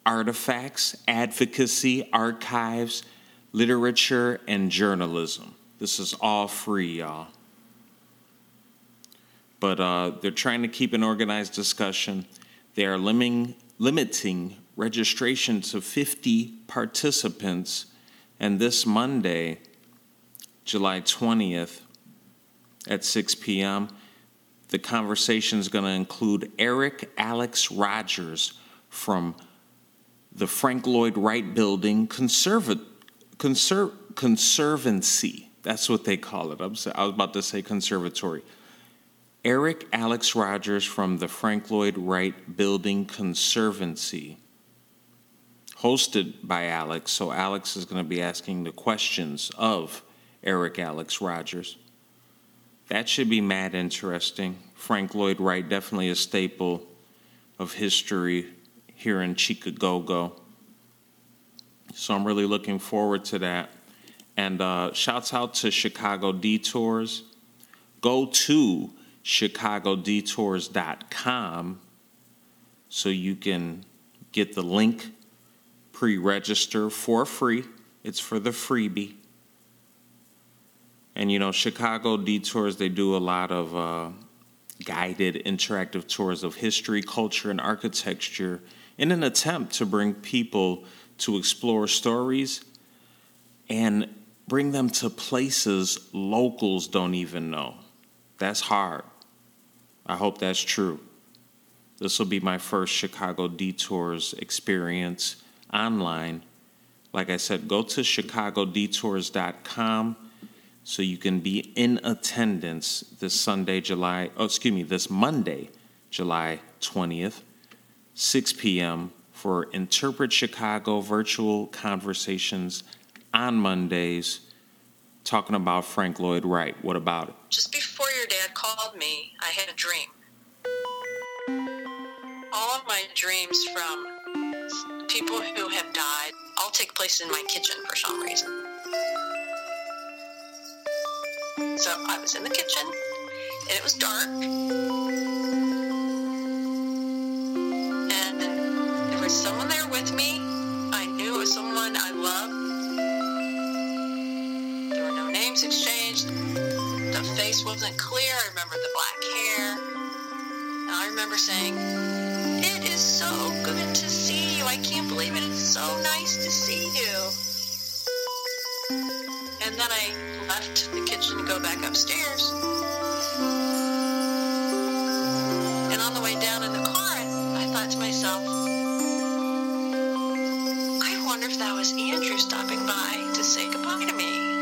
artifacts, advocacy, archives, literature, and journalism. This is all free, y'all but uh, they're trying to keep an organized discussion. They are limiting, limiting registration to 50 participants. And this Monday, July 20th at 6 p.m., the conversation is going to include Eric Allix Rogers from the Frank Lloyd Wright Building Conserva- Conser- Conservancy. That's what they call it. I was about to say conservatory. Eric Allix Rogers from the Frank Lloyd Wright Building Conservancy, hosted by Alex. So, Alex is going to be asking the questions of Eric Allix Rogers. That should be mad interesting. Frank Lloyd Wright, definitely a staple of history here in Chicago. So, I'm really looking forward to that. And uh, shouts out to Chicago Detours. Go to chicagodetours.com so you can get the link, pre register for free. It's for the freebie. And you know, Chicago Detours, they do a lot of uh, guided interactive tours of history, culture, and architecture in an attempt to bring people to explore stories and bring them to places locals don't even know. That's hard. I hope that's true. This will be my first Chicago Detours experience online. Like I said, go to chicagodetours.com so you can be in attendance this Sunday, July, oh, excuse me, this Monday, July 20th, 6 p.m. for Interpret Chicago virtual conversations on Mondays talking about Frank Lloyd Wright. What about it? Just before your dad called me, I had a dream. All of my dreams from people who have died all take place in my kitchen for some reason. So I was in the kitchen, and it was dark. And there was someone there with me. I knew it was someone I loved. Face wasn't clear. I remember the black hair. And I remember saying, It is so good to see you. I can't believe it. It's so nice to see you. And then I left the kitchen to go back upstairs. And on the way down in the car, I thought to myself, I wonder if that was Andrew stopping by to say goodbye to me.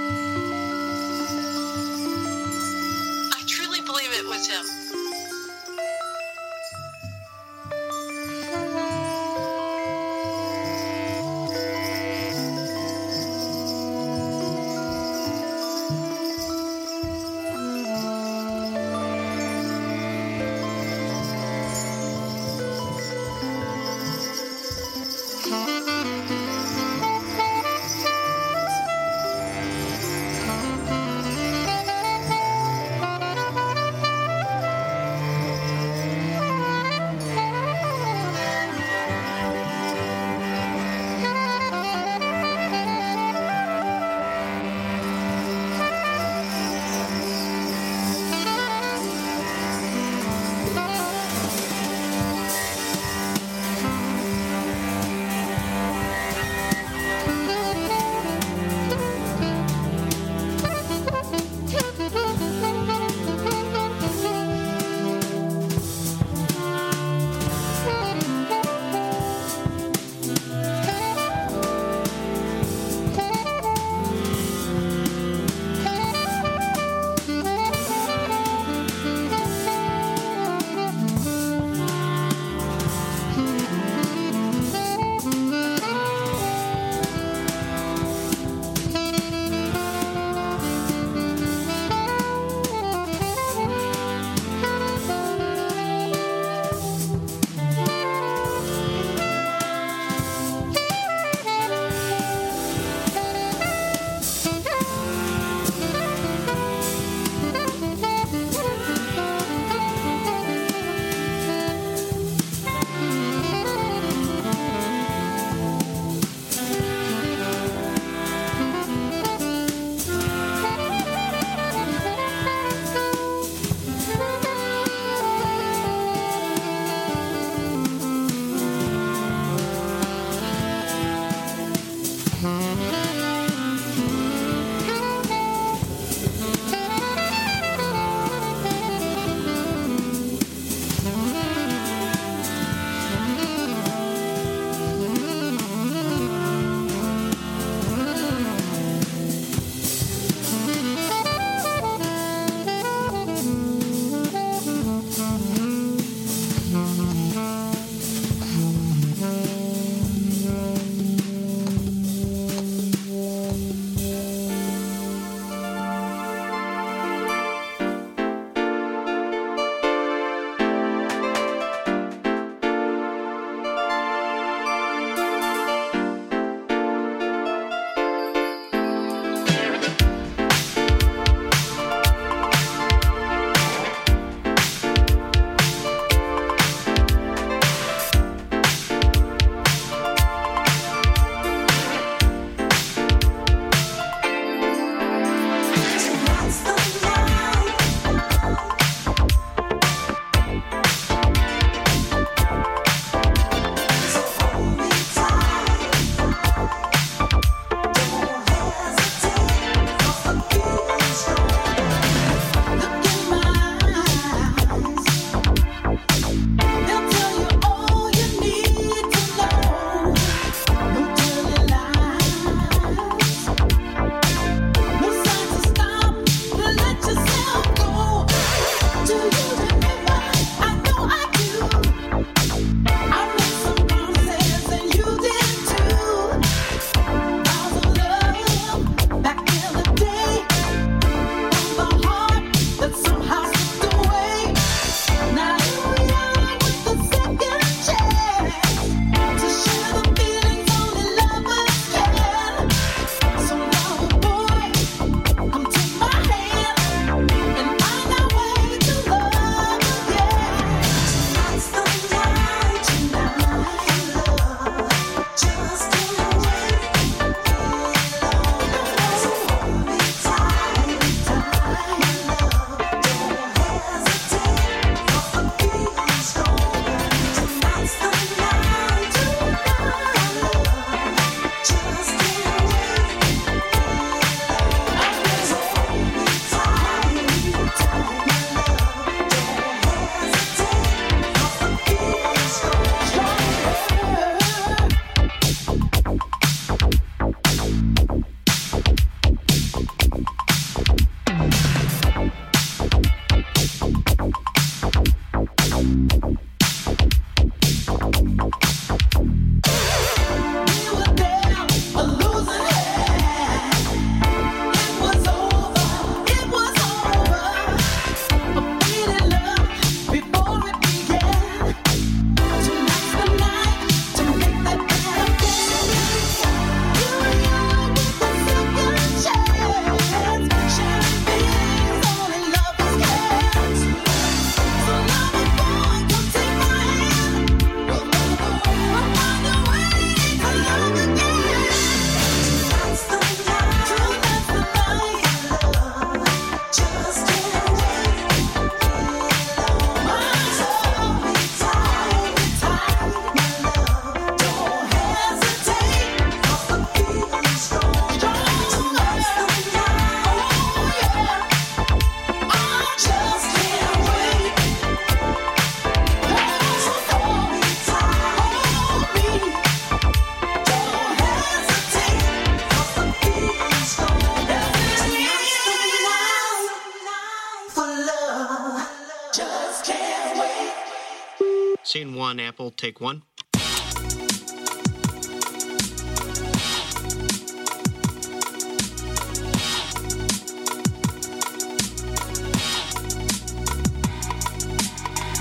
Apple, take one.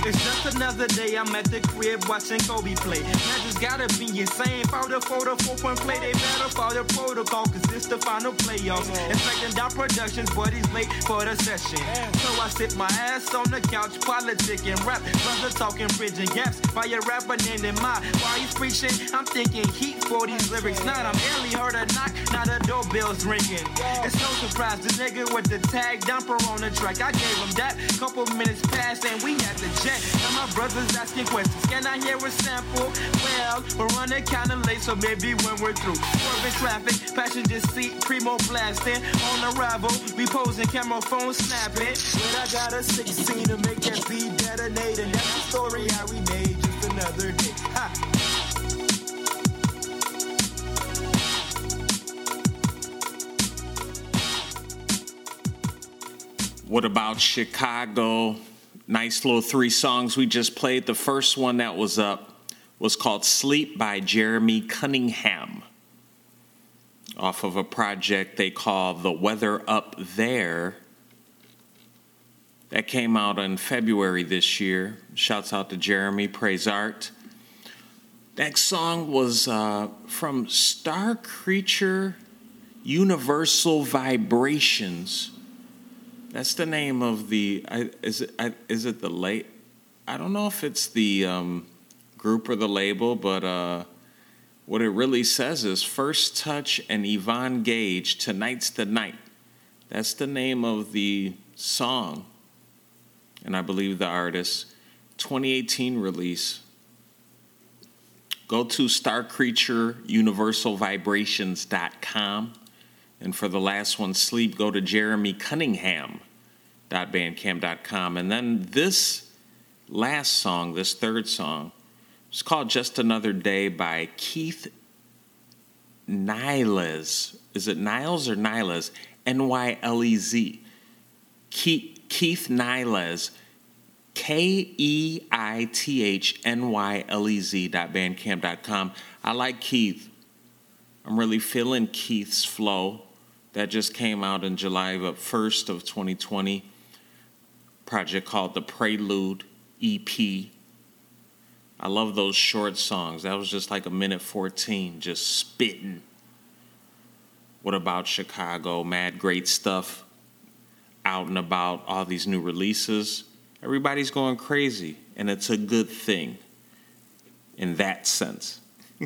It's just another day. I'm at the crib watching Kobe play. That just gotta be insane. For the photo, four point play. They better follow the protocol, cause this the final playoffs. Expecting down productions, but he's late for the session. So I sit my ass on the couch, politicking rap. Brother talking bridging gaps. Rapper named in my while he's preaching, I'm thinking heat for these lyrics. Not I'm heard a knock, not a doorbell's ringing. It's no surprise, the nigga with the tag dumper on the track. I gave him that. Couple minutes passed and we had the jet. Now my brother's asking questions. Can I hear a sample? Well, we're running kinda late, so maybe when we're through. Swerving traffic, passenger seat, primo blasting. On arrival, we posing, camera phone snapping. But I got a 16 to make that beat detonate. And that's the story how we made another day. Ha! What about Chicago? Nice little three songs we just played. The first one that was up was called Sleep by Jeremy Cunningham off of a project they call The Weather Up There. That came out in February this year. Shouts out to Jeremy, praise art. Next song was uh, from Star Creature Universal Vibrations. That's the name of the. I, is it? I, is it the late? I don't know if it's the um, group or the label, but uh, what it really says is First Touch and Yvonne Gage. Tonight's the night. That's the name of the song, and I believe the artist. 2018 release. Go to StarCreatureUniversalVibrations.com. And for the last one, sleep, go to jeremycunningham.bandcamp.com. And then this last song, this third song, is called Just Another Day by Keith Nylez. Is it Niles or Niles? N Y L E Z. Keith, Keith Nylez. K E I T H N Y L E Z dot bandcamp dot com. I like Keith. I'm really feeling Keith's flow. That just came out in July of 1st of 2020. Project called The Prelude EP. I love those short songs. That was just like a minute 14, just spitting. What about Chicago? Mad great stuff out and about, all these new releases. Everybody's going crazy, and it's a good thing in that sense. *laughs*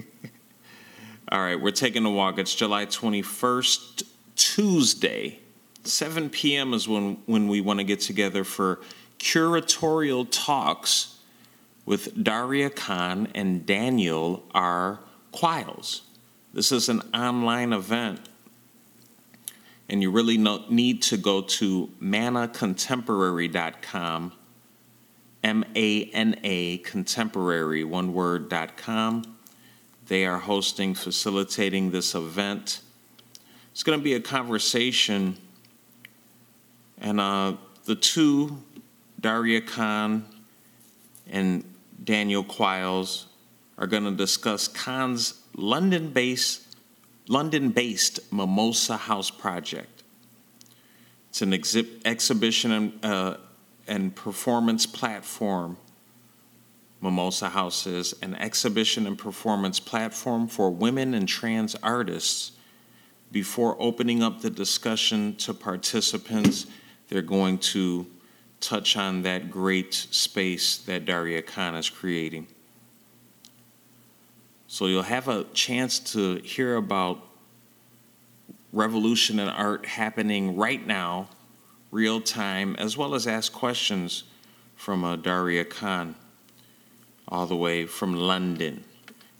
All right, we're taking a walk. It's July 21st, Tuesday. 7 p.m. is when, when we want to get together for curatorial talks with Daria Khan and Daniel R. Quiles. This is an online event, and you really need to go to manacontemporary.com, M A N A contemporary, one word, dot com. They are hosting, facilitating this event. It's going to be a conversation, and uh, the two, Daria Khan and Daniel Quiles, are going to discuss Khan's London-based London-based Mimosa House project. It's an exhi- exhibition and, uh, and performance platform Mimosa House is an exhibition and performance platform for women and trans artists. Before opening up the discussion to participants, they're going to touch on that great space that Daria Khan is creating. So you'll have a chance to hear about revolution in art happening right now, real time, as well as ask questions from uh, Daria Khan all the way from London.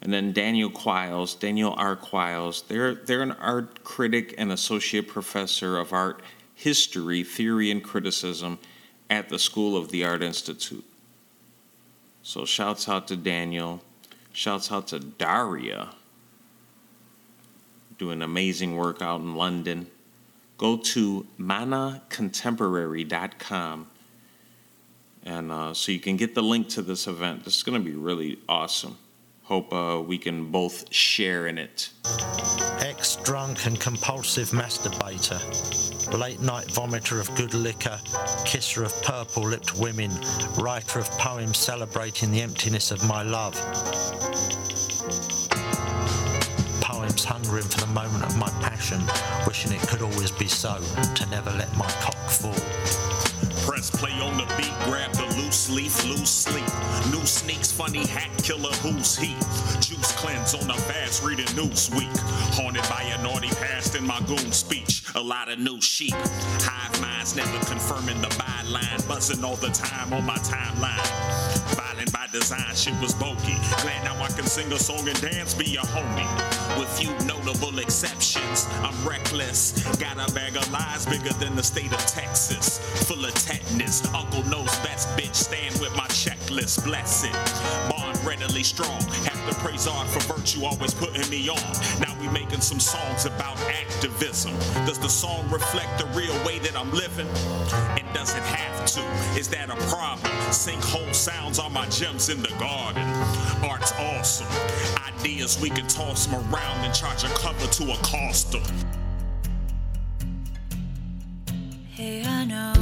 And then Daniel Quiles, Daniel R. Quiles, they're, they're an art critic and associate professor of art history, theory, and criticism at the School of the Art Institute. So shouts out to Daniel, shouts out to Daria, doing amazing work out in London. Go to manacontemporary.com and uh, so you can get the link to this event. This is going to be really awesome. Hope uh, we can both share in it. Ex drunk and compulsive masturbator. Late night vomiter of good liquor. Kisser of purple lipped women. Writer of poems celebrating the emptiness of my love. Poems hungering for the moment of my passion. Wishing it could always be so. To never let my cock fall. Press play on the beat, grab the loose leaf, loose sleep. New sneaks, funny hat killer, who's he? Juice cleanse on a fast reading Newsweek. Haunted by a naughty past in my goon speech. A lot of new sheep. Hive minds never confirming the byline. Buzzing all the time on my timeline. Violent by design, shit was bulky. Glad now I can sing a song and dance, be a homie. With few notable exceptions, I'm reckless. Got a bag of lies bigger than the state of Texas. Full of tetanus. Uncle knows best, bitch. Stand with my checklist. Bless it. Bond readily strong. Have to praise God for virtue, always putting me on. Now we making some songs about activism. Does the song reflect the real way that I'm living? And does it have to? Is that a problem? Sinkhole sounds are my gems in the garden. Art's awesome. Ideas we can toss them around and charge a cover to a them. Hey, I know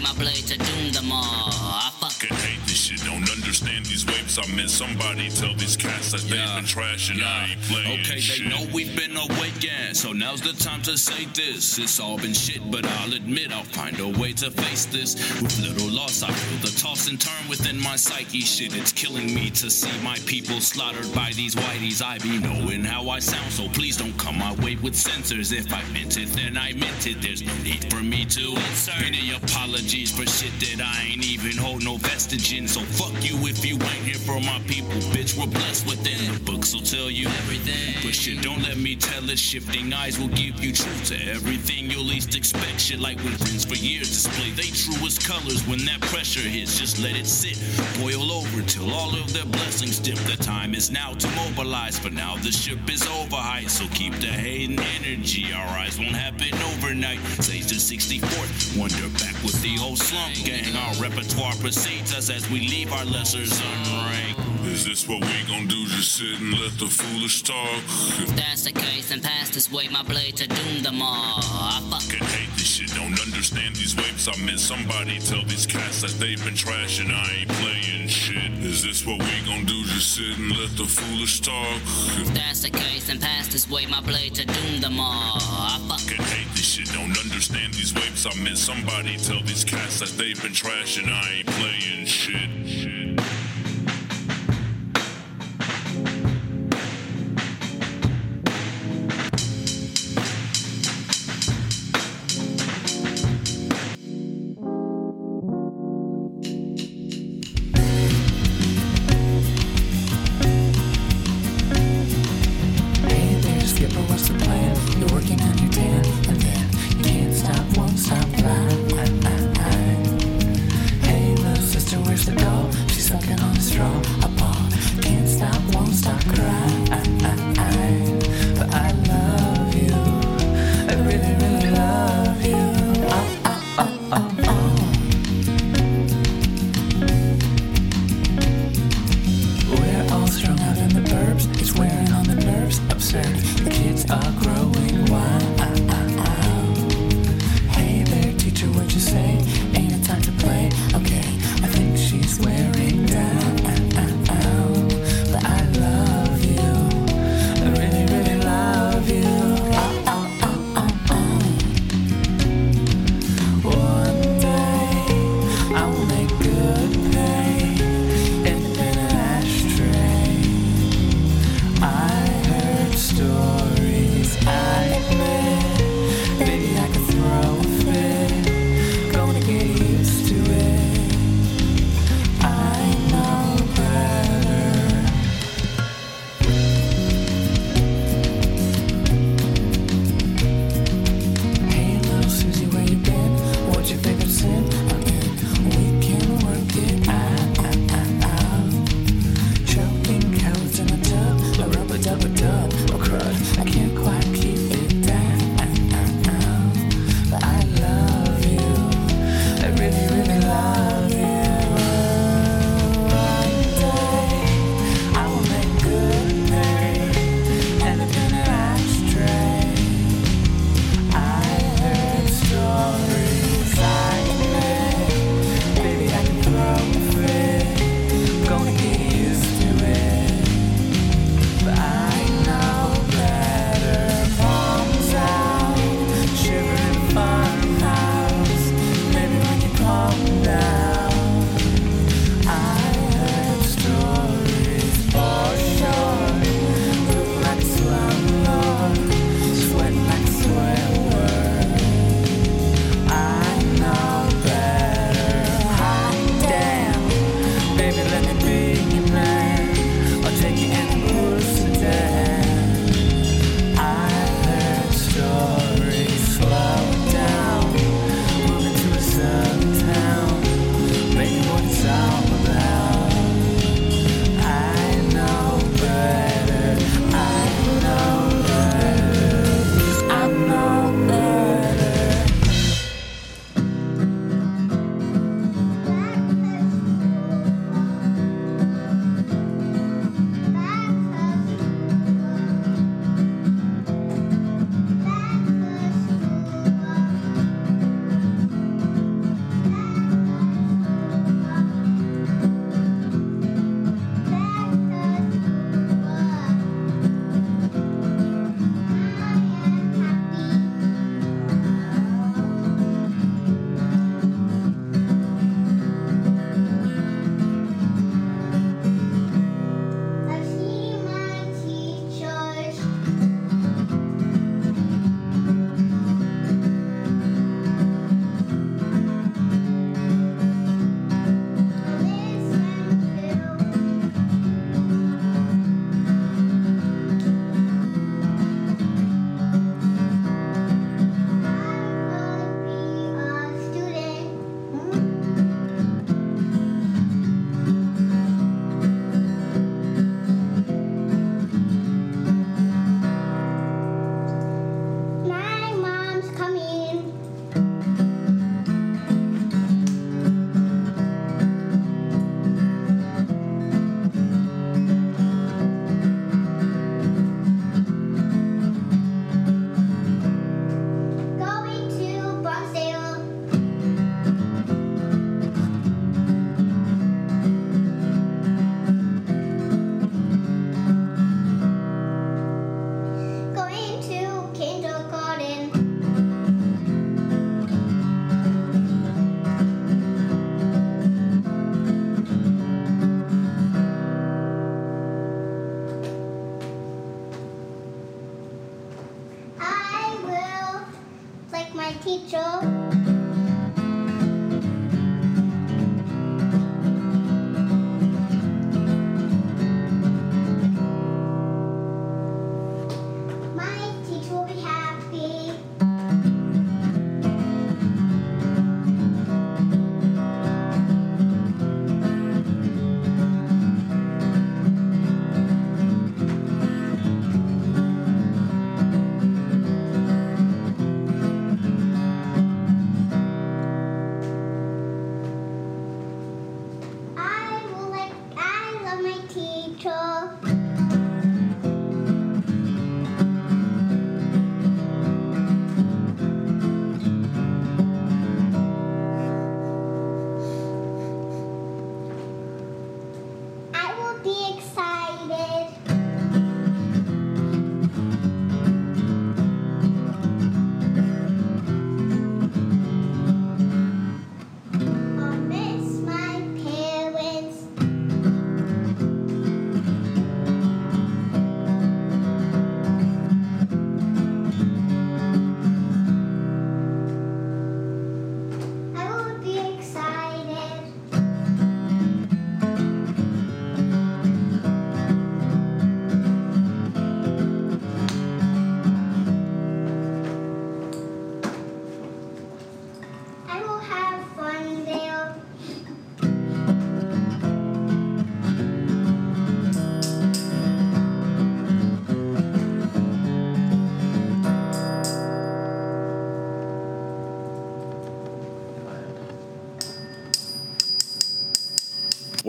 my blade to doom these waves. I miss somebody tell these cats that they've been trashing. I ain't playing Okay, shit. they know we've been awakened, so now's the time to say this. It's all been shit, but I'll admit I'll find a way to face this. With little loss, I feel the toss and turn within my psyche. Shit, it's killing me to see my people slaughtered by these whiteys. I be knowing how I sound, so please don't come my way with censors. If I meant it, then I meant it. There's no need for me to insert any apologies for shit that I ain't even hold no vestige in. So fuck you if you ain't here for my people, bitch. We're blessed within the books will tell you everything. But shit, don't let me tell it. Shifting eyes will give you truth to everything you'll least expect. Shit like when friends for years display they truest colors. When that pressure hits, just let it sit, boil over till all of their blessings dip. The time is now to mobilize. For now, the ship is overhyped, so keep the hate and energy. Our eyes won't happen overnight. Sage the 64th, wonder back with the old slump gang. Our repertoire precedes us as we leave our lessers unranked. Is this what we gon' do? Just sit and let the foolish talk? If that's the case, then pass this way my blade to doom them all. I fucking hate this shit, don't understand these waves. I miss somebody tell these cats that they've been trashing. I ain't playing shit. Is this what we gon' do? Just sit and let the foolish talk? If that's the case, then pass this way my blade to doom them all. I fucking hate this shit, don't understand these waves. I miss somebody tell these cats that they've been trashing. I ain't playing shit.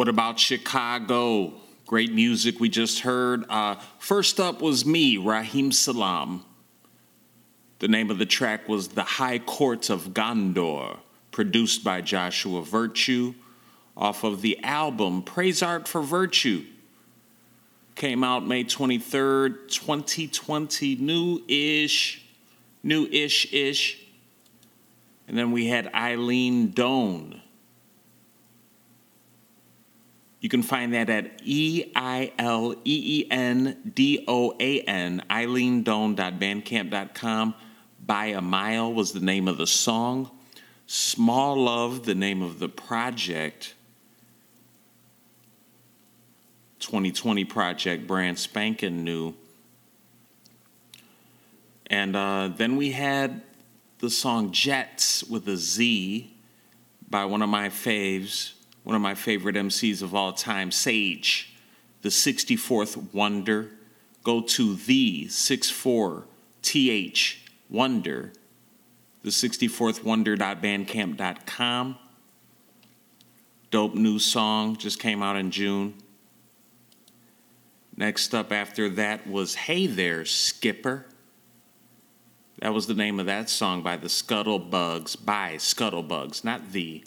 What about Chicago? Great music we just heard. Uh, first up was me, Raheem Salam. The name of the track was The High Court of Gondor, produced by Joshua Virtue, off of the album Praise Art for Virtue. Came out May 23rd, 2020, new ish, new ish ish. And then we had Eileen Doan. You can find that at E I L E E N D O A N, eileendoan.bandcamp.com. By a Mile was the name of the song. Small Love, the name of the project. 2020 project, brand spanking new. And uh, then we had the song Jets with a Z by one of my faves, one of my favorite MCs of all time, Sage, the 64th Wonder. Go to the 64th Wonder, the 64th Wonder.bandcamp.com. Dope new song, just came out in June. Next up after that was Hey There, Skipper. That was the name of that song by the Scuttlebugs, by Scuttlebugs, not the,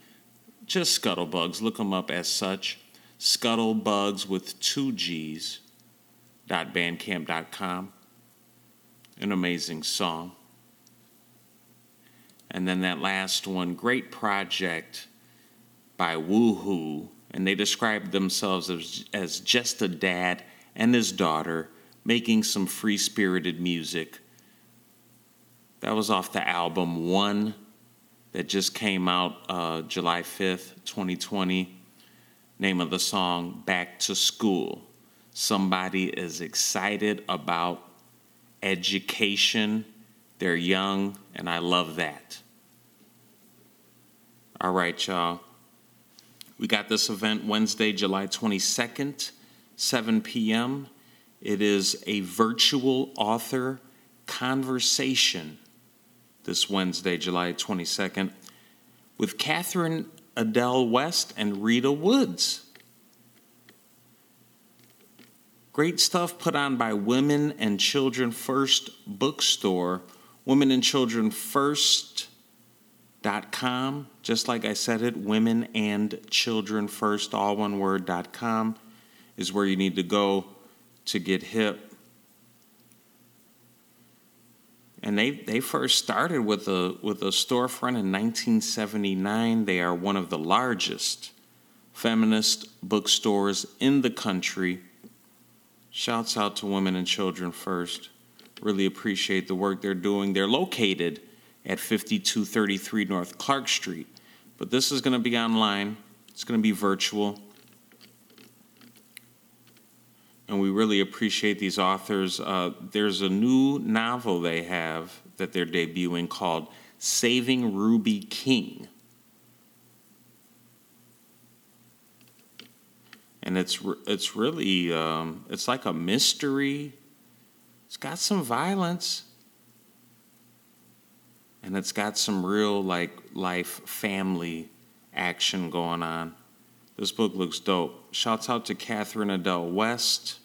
just Scuttlebugs. Look them up as such. Scuttlebugs with two G's. Dot bandcamp.com. An amazing song. And then that last one, Great Project by Woohoo. And they described themselves as, as just a dad and his daughter making some free spirited music. That was off the album One that just came out uh, July 5th, 2020. Name of the song Back to School. Somebody is excited about education. They're young, and I love that. All right, y'all. We got this event Wednesday, July 22nd, 7 p.m. It is a virtual author conversation this Wednesday, July 22nd, with Catherine Adel West and Rita Woods. Great stuff put on by Women and Children First Bookstore, Women and Children First.com, just like I said it, Women and Children First, all one word, dot com is where you need to go to get hip. And they, they first started with a with a storefront in 1979. They are one of the largest feminist bookstores in the country. Shouts out to Women and Children First. Really appreciate the work they're doing. They're located at 5233 North Clark Street. But this is going to be online, it's going to be virtual. And we really appreciate these authors. Uh, there's a new novel they have that they're debuting called Saving Ruby King. and it's it's really um, it's like a mystery. It's got some violence, and it's got some real like life family action going on. This book looks dope. Shouts out to Catherine Adel West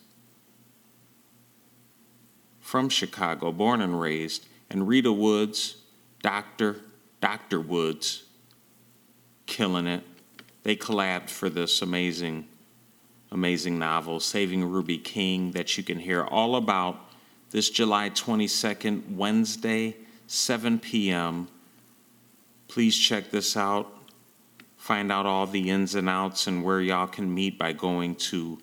from Chicago, born and raised, and Rita Woods, Doctor Doctor Woods, killing it. They collabed for this amazing amazing novel, Saving Ruby King, that you can hear all about this July 22nd, Wednesday, 7 p.m. Please check this out. Find out all the ins and outs and where y'all can meet by going to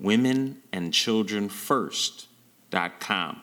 womenandchildrenfirst.com.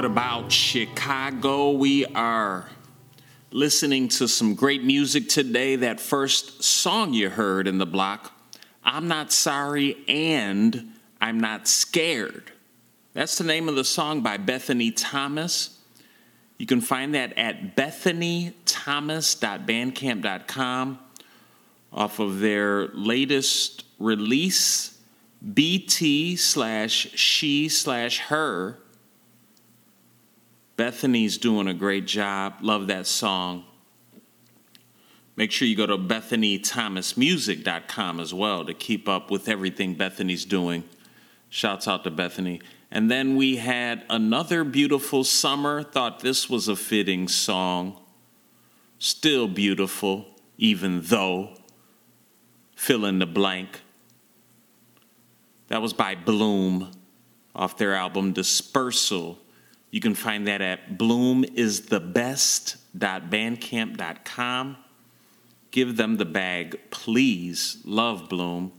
What about Chicago? We are listening to some great music today. That first song you heard in the block, I'm Not Sorry and I'm Not Scared. That's the name of the song by Bethany Thomas. You can find that at bethanythomas.bandcamp.com off of their latest release, BT slash she slash her. Bethany's doing a great job. Love that song. Make sure you go to BethanyThomasMusic.com as well to keep up with everything Bethany's doing. Shouts out to Bethany. And then we had another beautiful summer. Thought this was a fitting song. Still beautiful, even though. Fill in the blank. That was by Bloom off their album Dispersal. You can find that at bloomisthebest.bandcamp.com. Give them the bag, please. Love Bloom.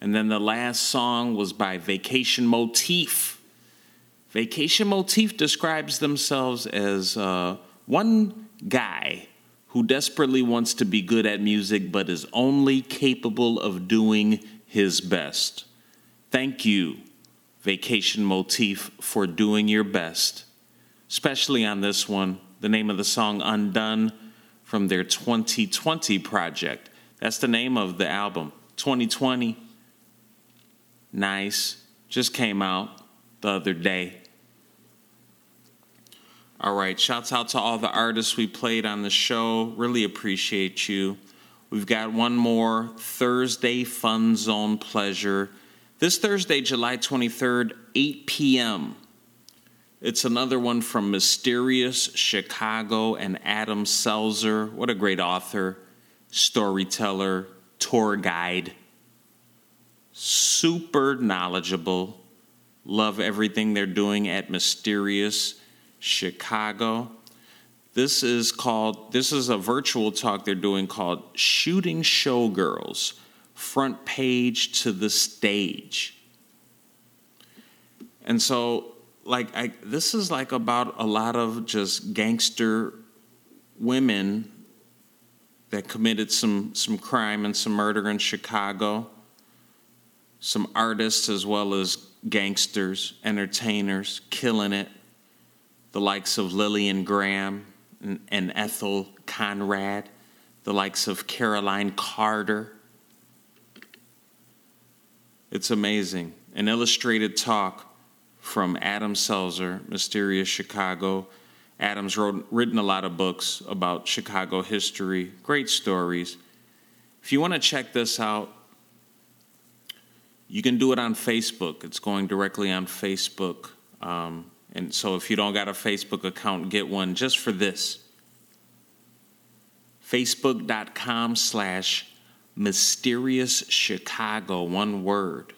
And then the last song was by Vacation Motif. Vacation Motif describes themselves as uh, one guy who desperately wants to be good at music but is only capable of doing his best. Thank you, Vacation Motif, for doing your best, especially on this one. The name of the song, Undone, from their 2020 project. That's the name of the album, 2020. Nice. Just came out the other day. All right, shouts out to all the artists we played on the show. Really appreciate you. We've got one more Thursday Fun Zone Pleasure. This Thursday, July 23rd, 8 p.m. It's another one from Mysterious Chicago and Adam Selzer. What a great author, storyteller, tour guide. Super knowledgeable. Love everything they're doing at Mysterious Chicago. This is called, this is a virtual talk they're doing called Shooting Showgirls Front Page to the Stage. And so like I, this is like about a lot of just gangster women that committed some some crime and some murder in Chicago. Some artists as well as gangsters, entertainers, killing it. The likes of Lillian Graham and, and Ethel Conrad, the likes of Caroline Carter. It's amazing. An illustrated talk from Adam Selzer, Mysterious Chicago. Adam's wrote, written a lot of books about Chicago history, great stories. If you want to check this out, you can do it on Facebook. It's going directly on Facebook. Um, and so if you don't got a Facebook account, get one just for this. Facebook.com slash mysterious Chicago, one word.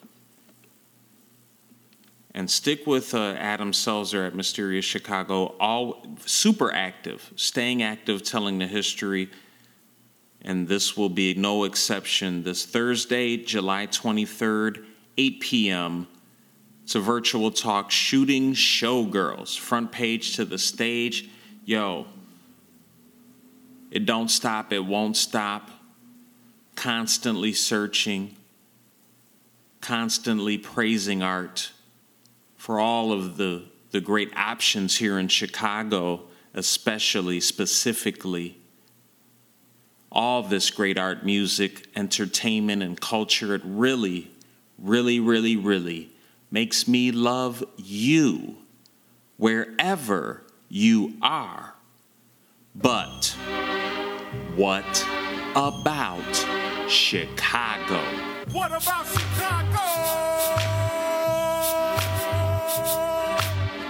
And stick with uh, Adam Selzer at Mysterious Chicago, all super active, staying active, telling the history. And this will be no exception. This Thursday, July 23rd, 8 p.m. It's a virtual talk, Shooting Showgirls, front page to the stage. Yo, it don't stop, it won't stop. Constantly searching, constantly praising art for all of the, the great options here in Chicago, especially, specifically. All this great art, music, entertainment, and culture, it really, really, really, really makes me love you wherever you are. But what about Chicago? What about Chicago?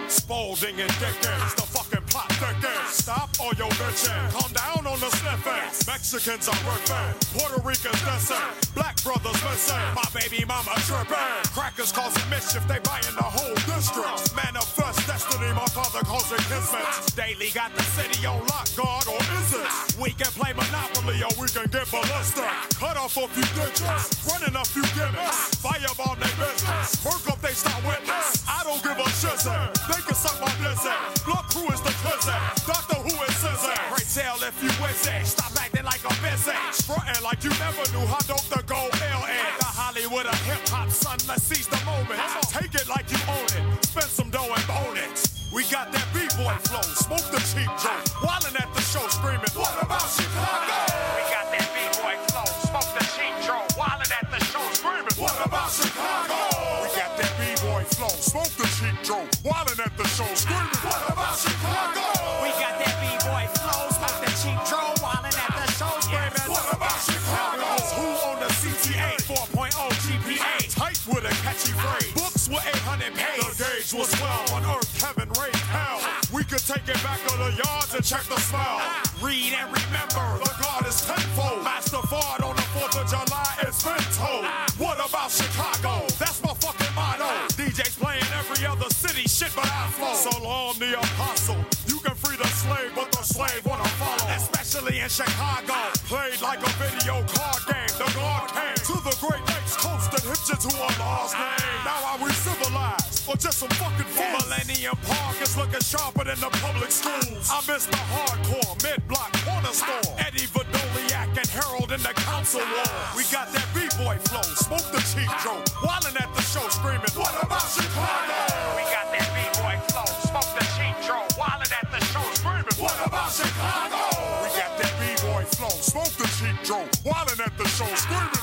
Spaulding and Dickens, the fucking plot thickens. Stop all your bitching. Calm down on the sniffing. Mexicans are ripping. Puerto Ricans dissing. Black brothers missing. My baby mama tripping. Crackers causing mischief, they buying the whole district. Manifest destiny, my father causing kismet. Daley got the city on lock, God, or is it? We can play Monopoly or we can get ballistic. Cut off a few ditches, running a few gimmicks. Fireball they business, work up they start witness. I don't give a shit, they can suck my blizzard. Blood crew is the clizzard, Doctor Who is scissor. Pray tell if you it, stop acting like a busy. Frontin' like you never knew how dope the gold L is. The Hollywood of hip hop, son, let's seize the moment. Take it like you own it, spend some dough and bone it. We got that B-boy flow, smoke the cheap joint. Wildin' at the show screaming, what about Chicago? We got that B-boy flow, smoke the cheap joint. Wildin' at the show screaming, what about Chicago? We got that B-boy flow, smoke the cheap joint. Wildin' at the show screaming, It back to the yards and check the smell. Read and remember, the God is tenfold. Master Fard on the 4th of July, it's been. What about Chicago? That's my fucking motto. DJs playing every other city, shit, but I flow. So long, the apostle. You can free the slave, but the slave wanna follow. Especially in Chicago. Played like a video card game. The guard came to the Great Lakes coast and hit you to a lost name. Now are we civilized? Or just some fucking Park is looking sharper than the public schools. I miss the hardcore mid-block corner store. Eddie Vrdolyak and Harold in the council war. We got that B-boy flow, smoke the cheap joke. Wildin' at the show screaming, what about Chicago? We got that B-boy flow, smoke the cheap joke. Wildin' at the show screaming, what about Chicago? We got that B-boy flow, smoke the cheap. Wildin' at the show screaming,